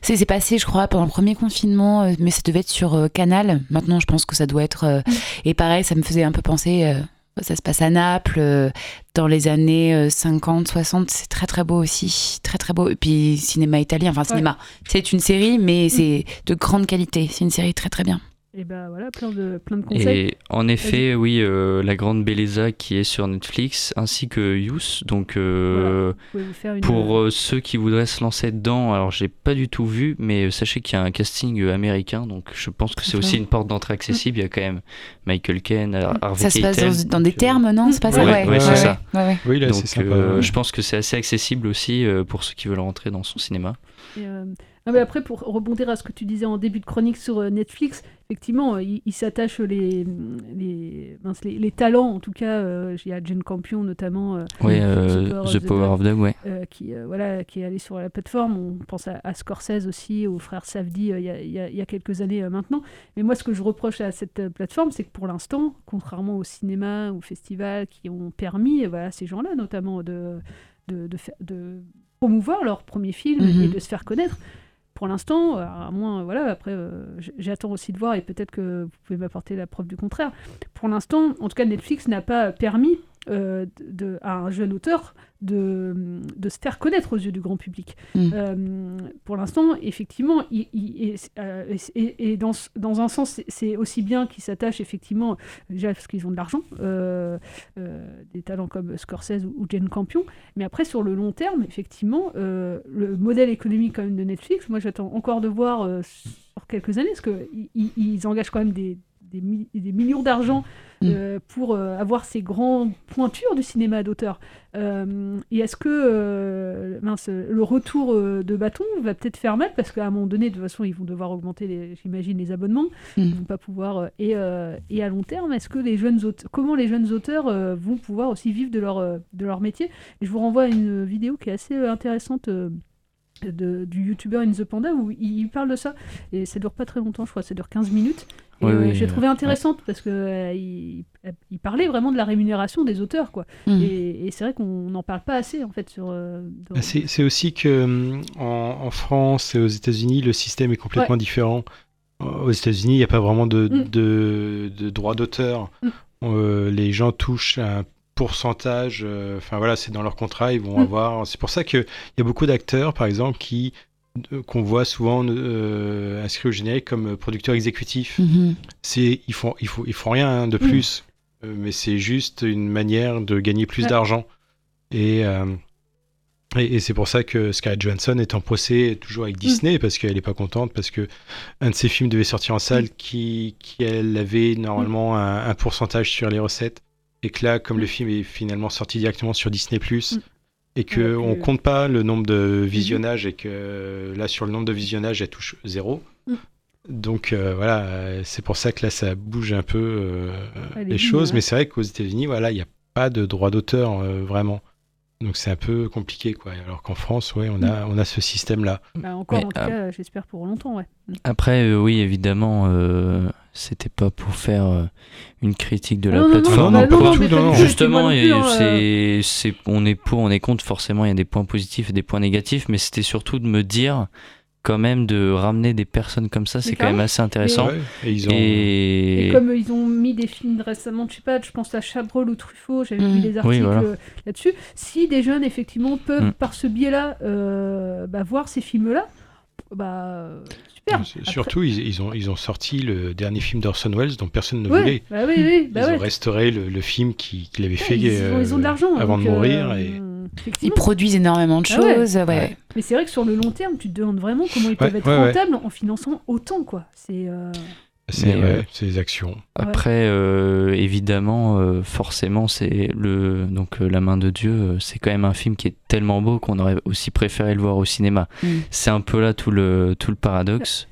C'est c'est passé, je crois, pendant le premier confinement, mais ça devait être sur euh, Canal. Maintenant, je pense que ça doit être. euh, Et pareil, ça me faisait un peu penser. euh, ça se passe à Naples, euh, dans les années euh, 50, 60. C'est très très beau aussi. Très très beau. Et puis, cinéma italien. Enfin, cinéma. C'est une série, mais c'est de grande qualité. C'est une série très très bien. Et bah voilà, plein de, plein de conseils. Et en effet, oui, euh, La Grande Belleza qui est sur Netflix, ainsi que Youth. Donc, euh, Vous pouvez vous faire une- pour euh, ceux qui voudraient se lancer dedans, alors j'ai pas du tout vu, mais sachez qu'il y a un casting euh, américain, donc je pense que c'est aussi une porte d'entrée accessible. Il y a quand même Michael Caine, Har- Harvey Ça se passe dans, dans des termes, non? C'est pas ça? Ouais, ouais, c'est ouais, ça. ouais, ouais. Oui, là, Donc, sympa, euh, je pense que c'est assez accessible aussi euh, pour ceux qui veulent rentrer dans son cinéma. Et, euh, mais après, pour rebondir à ce que tu disais en début de chronique sur euh, Netflix, effectivement, euh, il, il s'attache les, les, les, les talents, en tout cas, euh, il y a Jane Campion notamment, euh, euh, The Power of Dog, ouais. qui, voilà, qui est allé sur la plateforme. On pense à, à Scorsese aussi, aux frères euh, il y, a, il y a- il y a quelques années maintenant. Mais moi, ce que je reproche à cette plateforme, c'est que pour l'instant, contrairement au cinéma au festival qui ont permis voilà, ces gens-là, notamment, de, de, de, faire- de promouvoir leur premier film Mhm. et de se faire connaître. Pour l'instant, euh, à moins, voilà, après, euh, j'attends aussi de voir et peut-être que vous pouvez m'apporter la preuve du contraire. Pour l'instant, en tout cas, Netflix n'a pas permis euh, de- à un jeune auteur de, de se faire connaître aux yeux du grand public. Mm. Euh, pour l'instant, effectivement, il, il- et, euh, et- et dans, dans un sens, c'est- aussi bien qu'ils s'attachent effectivement, déjà parce qu'ils ont de l'argent, euh, des talents comme Scorsese ou, ou Jane Campion, mais après sur le long terme, effectivement, le modèle économique quand même de Netflix, moi j'attends encore de voir sur quelques années, parce qu'ils ils, ils engagent quand même des, des, mi- des millions d'argent euh, pour euh, avoir ces grandes pointures du cinéma d'auteur. Euh, et est-ce que mince, le retour de bâton va peut-être faire mal? Parce qu'à un moment donné, de toute façon, ils vont devoir augmenter, j'imagine, les abonnements. Ils vont pas pouvoir. et, et à long terme, est-ce que les jeunes auteurs, comment les jeunes auteurs vont pouvoir aussi vivre de leur de leur métier? Et je vous renvoie à une vidéo qui est assez intéressante. de- du youtubeur In The Panda où il, il parle de ça et ça dure pas très longtemps je crois ça dure 15 minutes et Oui, euh, oui, j'ai euh, trouvé intéressante parce que euh, il, il parlait vraiment de la rémunération des auteurs quoi Mm. et, et c'est vrai qu'on n'en parle pas assez en fait sur euh, dans- Ah, C'est c'est aussi que en, en France et aux États-Unis, le système est complètement Ouais. différent. Aux États-Unis, il n'y a pas vraiment de, Mm. de, de droit d'auteur. Mm. Euh, les gens touchent un pourcentage. euh, Enfin voilà, c'est dans leur contrat. Ils vont avoir. C'est pour ça qu'il y a beaucoup d'acteurs, par exemple, qui qu'on voit souvent euh, inscrits au générique comme producteurs exécutifs. Mhm. C'est ils font ils font ils font rien hein, de Mm. plus, Euh, mais c'est juste une manière de gagner plus Ouais. d'argent. Et euh, et, et c'est pour ça que Scarlett Johansson est en procès toujours avec Disney parce qu'elle n'est pas contente parce que un de ses films devait sortir en salle qui, qui elle avait normalement un, un pourcentage sur les recettes et que là comme le film est finalement sorti directement sur Disney et que Ouais, on que- compte pas le nombre de visionnages et que là sur le nombre de visionnages elle touche zéro. Mm. Donc euh, voilà, euh, c'est pour ça que là ça bouge un peu euh, les choses, ouais. mais c'est vrai qu'aux États-Unis, voilà, il n'y a pas de droit d'auteur euh, vraiment. Donc c'est un peu compliqué, quoi. Alors qu'en France, ouais, on a, on a ce système-là. Bah, encore Mais, en tout euh, cas j'espère pour longtemps ouais Après, euh, oui, évidemment, euh, c'était pas pour faire euh, une critique de la non, non, non, plateforme. non, non, mais pas du tout, Justement, plus, hein, c'est, c'est, on est pour, on est contre. Forcément, il y a des points positifs et des points négatifs, mais c'était surtout de me dire quand même de ramener des personnes comme ça, c'est quand même assez intéressant. Ouais, et ils ont- Et- Et comme euh, ils ont mis des films récemment, je sais pas, je pense à Chabrol ou Truffaut, j'avais Mm. vu des articles Oui, voilà. euh, là-dessus. Si des jeunes, effectivement, peuvent, Mm. par ce biais-là, euh, bah, voir ces films-là, bah, super. C'est- Après- Surtout, ils, ils ont, ils ont sorti le dernier film d'Orson Welles dont personne ne Ouais, voulait. bah oui, oui, bah ils ouais. ont restauré le, le film qui- qu'il avait fait ils, ont, ils ont de euh, avant donc, de mourir. euh, et... Ils produisent énormément de Ah ouais. choses. ouais. Ouais. Mais c'est vrai que sur le long terme, tu te demandes vraiment comment ils Ouais, peuvent être ouais, ouais. rentables en finançant autant, quoi. C'est. euh, C'est ouais, euh, c'est les actions. Après, euh, évidemment, euh, forcément, c'est le donc euh, La main de Dieu. c'est quand même un film qui est tellement beau qu'on aurait aussi préféré le voir au cinéma. Mm. C'est un peu là tout le tout le paradoxe.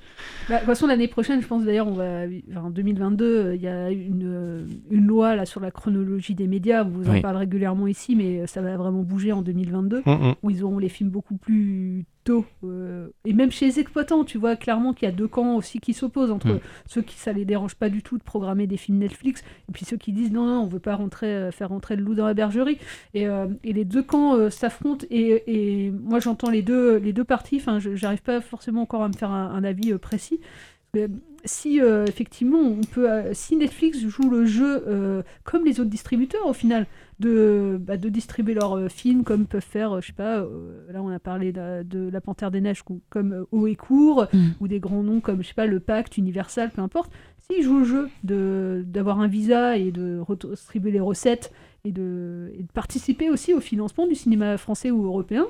Bah, de toute façon, l'année prochaine, je pense d'ailleurs, on va, enfin, en 2022, euh, il y a une, une loi là sur la chronologie des médias. On vous en Oui. parle régulièrement ici, mais ça va vraiment bouger en 2022, Mm, mm. où ils auront les films beaucoup plus tôt. euh, et même chez les exploitants, tu vois clairement qu'il y a deux camps aussi qui s'opposent entre Mm. ceux qui ça les dérange pas du tout de programmer des films Netflix, et puis ceux qui disent non, non, on veut pas rentrer, euh, faire rentrer le loup dans la bergerie. Et, euh, et les deux camps s'affrontent. Et, et moi, j'entends les deux, les deux parties. Enfin, je- j'arrive pas forcément encore à me faire un, un avis précis. Mais si euh, effectivement on peut, euh, si Netflix joue le jeu euh, comme les autres distributeurs au final, de, bah, de distribuer leurs films comme peuvent faire, je sais pas, là on a parlé de, de La Panthère des Neiges ou- comme Haut et Court, Mm. ou des grands noms comme, je sais pas, le Pacte, Universal, peu importe, s'ils jouent le jeu de- d'avoir un visa et de redistribuer les recettes et de, et de participer aussi au financement du cinéma français ou européen,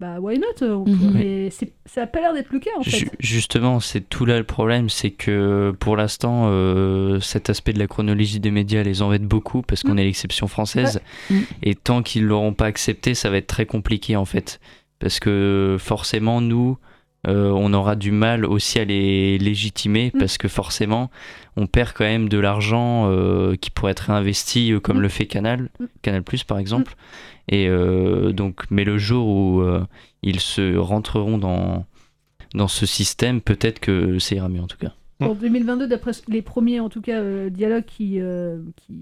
bah why not on peut- Mhm. Mais ça a pas l'air d'être le cas en fait. Ju- Justement, c'est tout là le problème, c'est que pour l'instant, euh, cet aspect de la chronologie des médias les embête beaucoup parce qu'on est l'exception française. Ouais. Mm. Et tant qu'ils l'auront pas accepté, ça va être très compliqué en fait. Parce que forcément, nous, euh, on aura du mal aussi à les légitimer Mm. parce que forcément, on perd quand même de l'argent euh, qui pourrait être réinvesti euh, comme Mm. le fait Canal, Mm. Canal Plus par exemple. Et euh, donc, mais le jour où euh, ils se rentreront dans dans ce système, peut-être que ça ira mieux en tout cas. Pour 2022, d'après les premiers, en tout cas, euh, dialogues qui, euh, qui,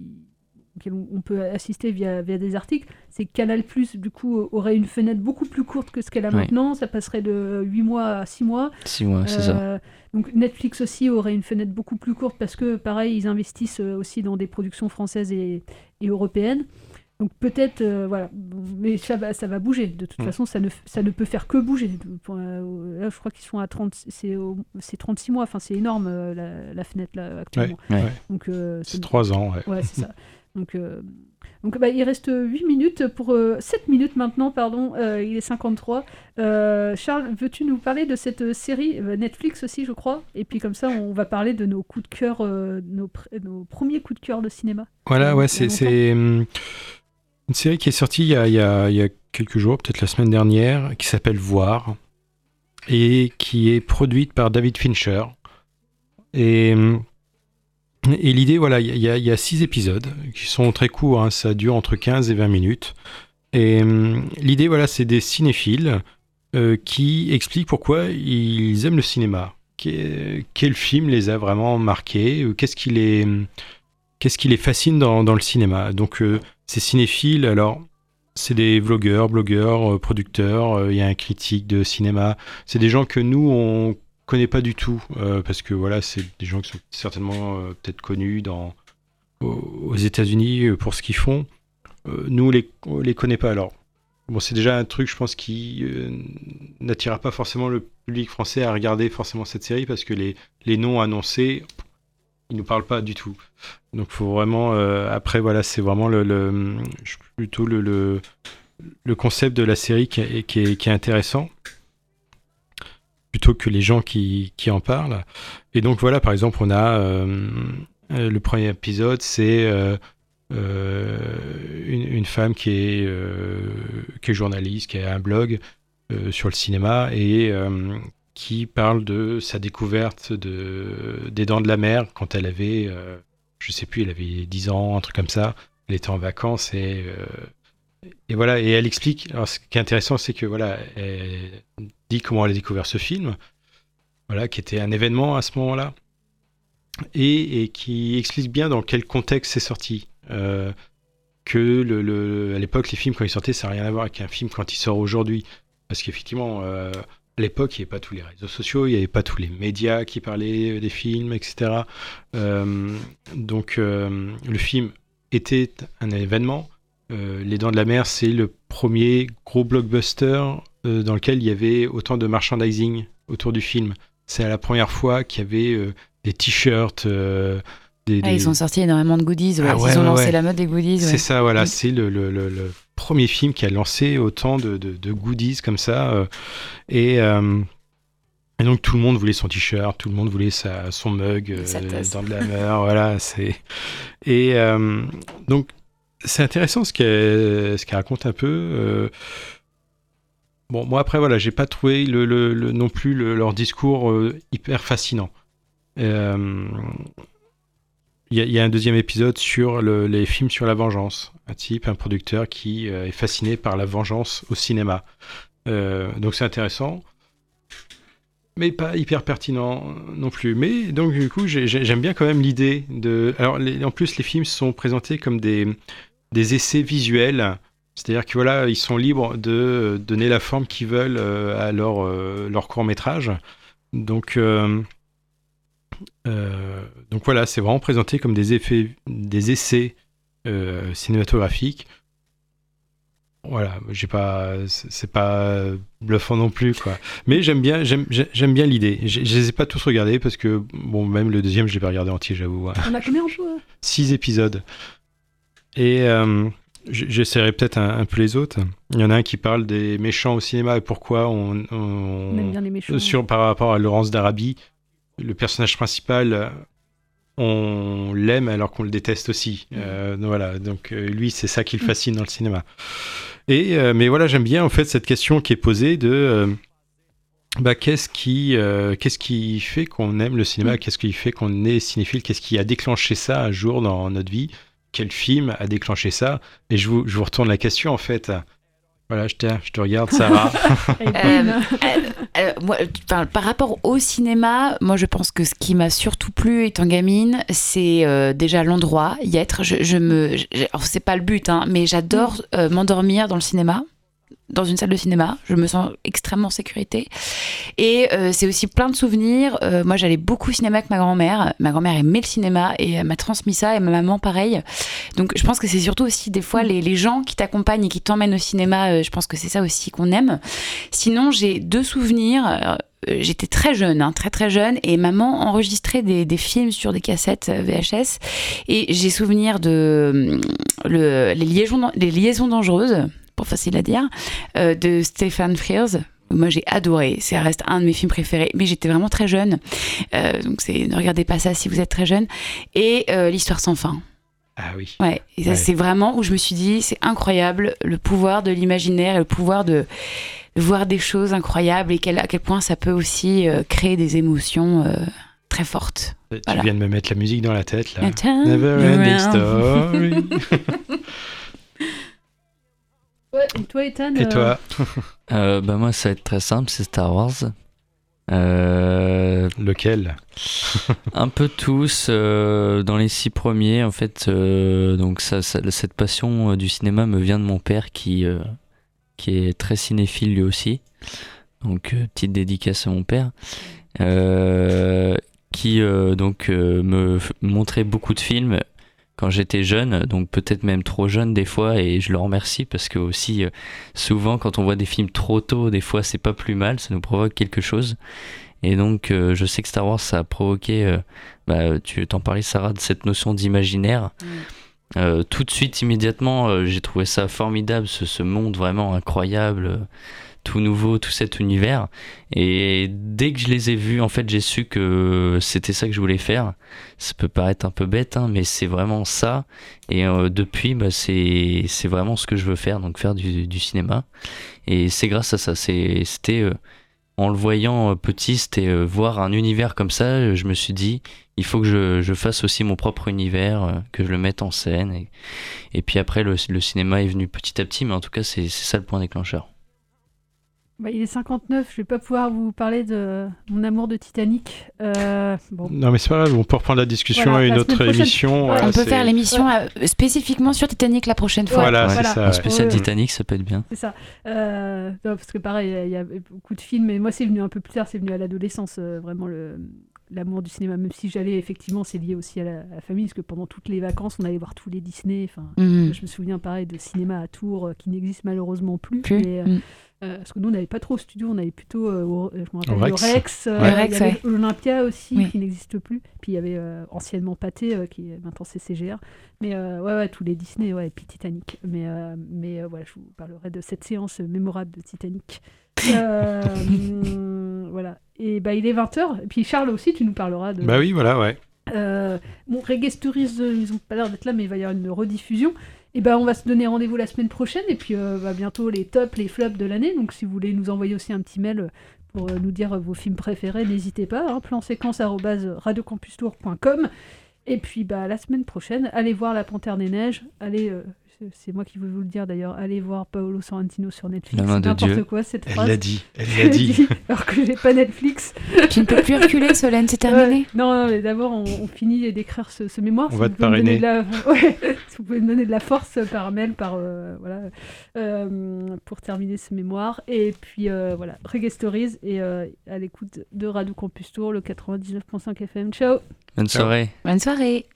on peut assister via, via des articles, c'est que Canal+, du coup, aurait une fenêtre beaucoup plus courte que ce qu'elle a maintenant. Ça passerait de 8 mois à 6 mois. Six mois, c'est ça. Euh, Donc Netflix aussi aurait une fenêtre beaucoup plus courte parce que, pareil, ils investissent euh, aussi dans des productions françaises et, et européennes. Donc peut-être, euh, voilà, mais ça va, ça va bouger. De toute Mm. façon, ça ne, ça ne peut faire que bouger. Là, je crois qu'ils sont à 30, c'est, c'est 36 mois. Enfin, c'est énorme la, la fenêtre là actuellement. Ouais, ouais. Donc euh, C'est trois ans, ouais. Ouais, c'est ça. Donc, euh, donc bah, il reste 8 minutes pour 7 minutes maintenant, pardon. euh, il est 53. Euh, Charles, veux-tu nous parler de cette euh, série euh, Netflix aussi, je crois? Et puis comme ça, on va parler de nos coups de cœur, euh, nos, pr- nos premiers coups de cœur de cinéma. Voilà, ouais, c'est, hum, une série qui est sortie il y a, il y a- il y a quelques jours, peut-être la semaine dernière, qui s'appelle Voir, et qui est produite par David Fincher. Et, hum, et l'idée, voilà, il y, a, six épisodes qui sont très courts, hein, ça dure entre 15 et 20 minutes. Et hum, l'idée, voilà, c'est des cinéphiles euh, qui expliquent pourquoi ils aiment le cinéma. Quel, film les a vraiment marqués Qu'est-ce qui les qu'est-ce qui les fascine dans, le cinéma Donc, euh, ces cinéphiles, alors, c'est des vlogueurs, blogueurs, euh, producteurs, il y a un critique de cinéma. C'est des gens que nous, on connaît pas du tout, euh, parce que voilà, c'est des gens qui sont certainement euh, peut-être connus dans, aux, États-Unis euh, pour ce qu'ils font. Nous, on les, les connaît pas. Alors, bon, c'est déjà un truc, je pense, qui n'attirera pas forcément le public français à regarder forcément cette série, parce que les, les noms annoncés, ils nous parlent pas du tout. Donc faut vraiment après voilà c'est vraiment le, plutôt le, le concept de la série qui est, qui est intéressant plutôt que les gens qui, en parlent. Et donc voilà par exemple on a euh, euh, le premier épisode c'est euh, une, femme qui est qui est journaliste qui a un blog sur le cinéma et qui parle de sa découverte de, des Dents de la Mer quand elle avait, je sais plus, elle avait 10 ans, un truc comme ça. Elle était en vacances et, et voilà, et elle explique. Alors, ce qui est intéressant, c'est que voilà, comment elle a découvert ce film, voilà, qui était un événement à ce moment-là, et, qui explique bien dans quel contexte c'est sorti. Euh, que à l'époque, les films quand ils sortaient, ça n'a rien à voir avec un film quand il sort aujourd'hui. Parce qu'effectivement, euh, à l'époque, il n'y avait pas tous les réseaux sociaux, il n'y avait pas tous les médias qui parlaient des films, etc. Euh, donc, euh, le film était un événement. Euh, les Dents de la Mer, c'est le premier gros blockbuster euh, dans lequel il y avait autant de merchandising autour du film. C'est la première fois qu'il y avait euh, des t-shirts. euh, des, Ah, des- ils ont sorti énormément de goodies. ouais. Ah ouais, ils ont ouais, lancé la mode des goodies. C'est ça, voilà. C'est le, le- le- le premier film qui a lancé autant de, de- de goodies comme ça. et, Et donc tout le monde voulait son t-shirt, tout le monde voulait sa, son mug euh, dans de la mer, voilà. C'est et euh, donc c'est intéressant ce qu'elle ce raconte un peu. euh. Bon, moi après voilà, j'ai pas trouvé le, le- non plus le- leur discours euh, hyper fascinant. Euh, Il il y a un deuxième épisode sur le- les films sur la vengeance. Un type, un producteur qui euh, est fasciné par la vengeance au cinéma. Euh, donc c'est intéressant mais pas hyper pertinent non plus. Mais donc du coup, j'ai- j'ai- j'aime bien quand même l'idée de. Alors en plus, les films sont présentés comme des essais visuels. C'est-à-dire que voilà, ils sont libres de donner la forme qu'ils veulent euh, à leur, euh, leur court métrage. Donc, euh, euh, donc voilà, c'est vraiment présenté comme des effets, des essais euh, cinématographiques. Voilà, j'ai pas, c'est pas bluffant non plus quoi. Mais j'aime bien, j'aime, j'ai- j'aime bien l'idée. Je je les ai pas tous regardés parce que bon, même le deuxième, je l'ai pas regardé entier, j'avoue. ouais. On a combien en euh Six épisodes. Et euh, j'essaierai peut-être un, un peu les autres. Il y en a un qui parle des méchants au cinéma et pourquoi on, on- On aime bien les méchants. sur par rapport à Laurence d'Arabie, le personnage principal. euh, On l'aime alors qu'on le déteste aussi. Euh, donc voilà, donc euh, lui, c'est ça qui le fascine dans le cinéma. Et euh, mais voilà, j'aime bien en fait cette question qui est posée de euh, bah, qu'est-ce qui, euh, qu'est-ce qui fait qu'on aime le cinéma? Qu'est-ce qui fait qu'on est cinéphile? Qu'est-ce qui a déclenché ça un jour dans notre vie? Quel film a déclenché ça Et je vous, je vous retourne la question en fait. Voilà, je te, je te regarde, Sarah. Euh, euh, euh, moi, par rapport au cinéma, moi je pense que ce qui m'a surtout plu étant gamine, c'est euh, déjà l'endroit, y être. Je, je me, je- alors c'est pas le but, hein, mais j'adore euh, m'endormir dans le cinéma, dans une salle de cinéma. Je me sens extrêmement en sécurité. Et euh, c'est aussi plein de souvenirs. Euh, moi j'allais beaucoup au cinéma avec ma grand-mère. Ma grand-mère aimait le cinéma et elle m'a transmis ça, et ma maman pareil. Donc je pense que c'est surtout aussi des fois les, gens qui t'accompagnent et qui t'emmènent au cinéma. euh, je pense que c'est ça aussi qu'on aime. Sinon, j'ai deux souvenirs. J'étais très jeune, hein, très très jeune, et maman enregistrait des, films sur des cassettes VHS. Et j'ai souvenir de le, les, liaisons, les liaisons dangereuses, pour facile à dire, euh, de Stephen Frears. Moi, j'ai adoré. Ça reste un de mes films préférés. Mais j'étais vraiment très jeune. Euh, donc, c'est ne regardez pas ça si vous êtes très jeune. Et euh, L'Histoire sans fin. Ah oui. Ouais, et ça, Ouais. c'est vraiment où je me suis dit, c'est incroyable le pouvoir de l'imaginaire et le pouvoir de, voir des choses incroyables et quel, à quel point ça peut aussi euh, créer des émotions euh, très fortes. Tu Voilà. viens de me mettre la musique dans la tête là. Never ending story. Ouais, et toi, Ethan Et euh, toi Euh, bah moi, ça va être très simple, c'est Star Wars. Euh, Lequel? Un peu tous. euh, dans les six premiers, en fait, euh, donc ça, ça- cette passion euh, du cinéma me vient de mon père qui, euh, qui est très cinéphile lui aussi. Donc euh, petite dédicace à mon père. Euh, qui euh, donc euh, me montrait beaucoup de films quand j'étais jeune, donc peut-être même trop jeune des fois, et je le remercie parce que aussi euh, souvent quand on voit des films trop tôt, des fois c'est pas plus mal, ça nous provoque quelque chose. Et donc euh, je sais que Star Wars ça a provoqué, euh, bah, tu t'en parlais Sarah, de cette notion d'imaginaire. Euh, tout de suite, immédiatement, j'ai trouvé ça formidable, ce, ce monde vraiment incroyable, tout nouveau, tout cet univers. Et dès que je les ai vus, en fait, j'ai su que c'était ça que je voulais faire. Ça peut paraître un peu bête, hein, mais c'est vraiment ça. Et euh, depuis, bah, c'est vraiment ce que je veux faire, donc faire du, du cinéma. Et c'est grâce à ça. C'était euh, en le voyant euh, petit, c'était euh, voir un univers comme ça. euh, Je me suis dit, il faut que je, je fasse aussi mon propre univers, euh, que je le mette en scène. Et puis après, le, le cinéma est venu petit à petit, mais en tout cas, c'est c'est ça le point déclencheur. Bah, il est 59, je vais pas pouvoir vous parler de mon amour de Titanic. Euh, bon. Non mais c'est pas grave, on peut reprendre la discussion Voilà, à une autre prochaine. émission. Ouais. voilà, On peut faire l'émission euh, spécifiquement sur Titanic la prochaine fois. Voilà, Ouais, c'est voilà. ça. Spécial Ouais. Titanic, ça peut être bien. C'est ça. Euh, non, parce que pareil, il y a- il y a beaucoup de films, mais moi c'est venu un peu plus tard, c'est venu à l'adolescence, euh, vraiment le l'amour du cinéma, même si j'allais effectivement, c'est lié aussi à la, à la famille, parce que pendant toutes les vacances, on allait voir tous les Disney. Enfin, Mhm. je me souviens pareil de cinéma à Tours euh, qui n'existe malheureusement plus. Plus. mais, euh, Mhm. Euh, parce que nous, on n'avait pas trop au studio, on avait plutôt, euh, au, je me rappelle, Au Rex. le Rex, euh, ouais. l'Olympia aussi, Oui. qui n'existe plus. Puis il y avait euh, anciennement Pathé, euh, qui est maintenant c'est CGR. Mais euh, ouais, ouais, tous les Disney, ouais, et puis Titanic. Mais, euh, mais euh, voilà, je vous parlerai de cette séance mémorable de Titanic. Euh, voilà. Et bah, il est 20h. Et puis Charles aussi, tu nous parleras de. Bah oui, voilà, ouais. Euh, bon, Reggae Stories, euh, ils ont pas l'air d'être là, mais il va y avoir une rediffusion. Et ben, on va se donner rendez-vous la semaine prochaine. Et puis, euh, bah, bientôt les tops, les flops de l'année. Donc, si vous voulez nous envoyer aussi un petit mail pour euh, nous dire vos films préférés, n'hésitez pas. Hein, plan-séquence@radiocampustour.com. Et puis, bah, la semaine prochaine, allez voir La Panthère des Neiges. Allez. euh, c'est- moi qui veux vous le dire d'ailleurs. Allez voir Paolo Sorrentino sur Netflix. La main de N'importe Dieu. quoi cette Elle phrase. l'a dit, elle l'a dit. Alors que j'ai pas Netflix. Tu ne peux plus reculer, Solène, c'est terminé. Ouais. Non, non, mais d'abord, on, on finit d'écrire ce, ce mémoire. On Si va vous te parrainer. de la- ouais, si vous pouvez me donner de la force par mail, par euh, voilà, euh, pour terminer ce mémoire. Et puis euh, voilà, Reggae Stories et euh, à l'écoute de Radio Campus Tour, le 99.5 FM. Ciao. Bonne soirée. Bonne soirée.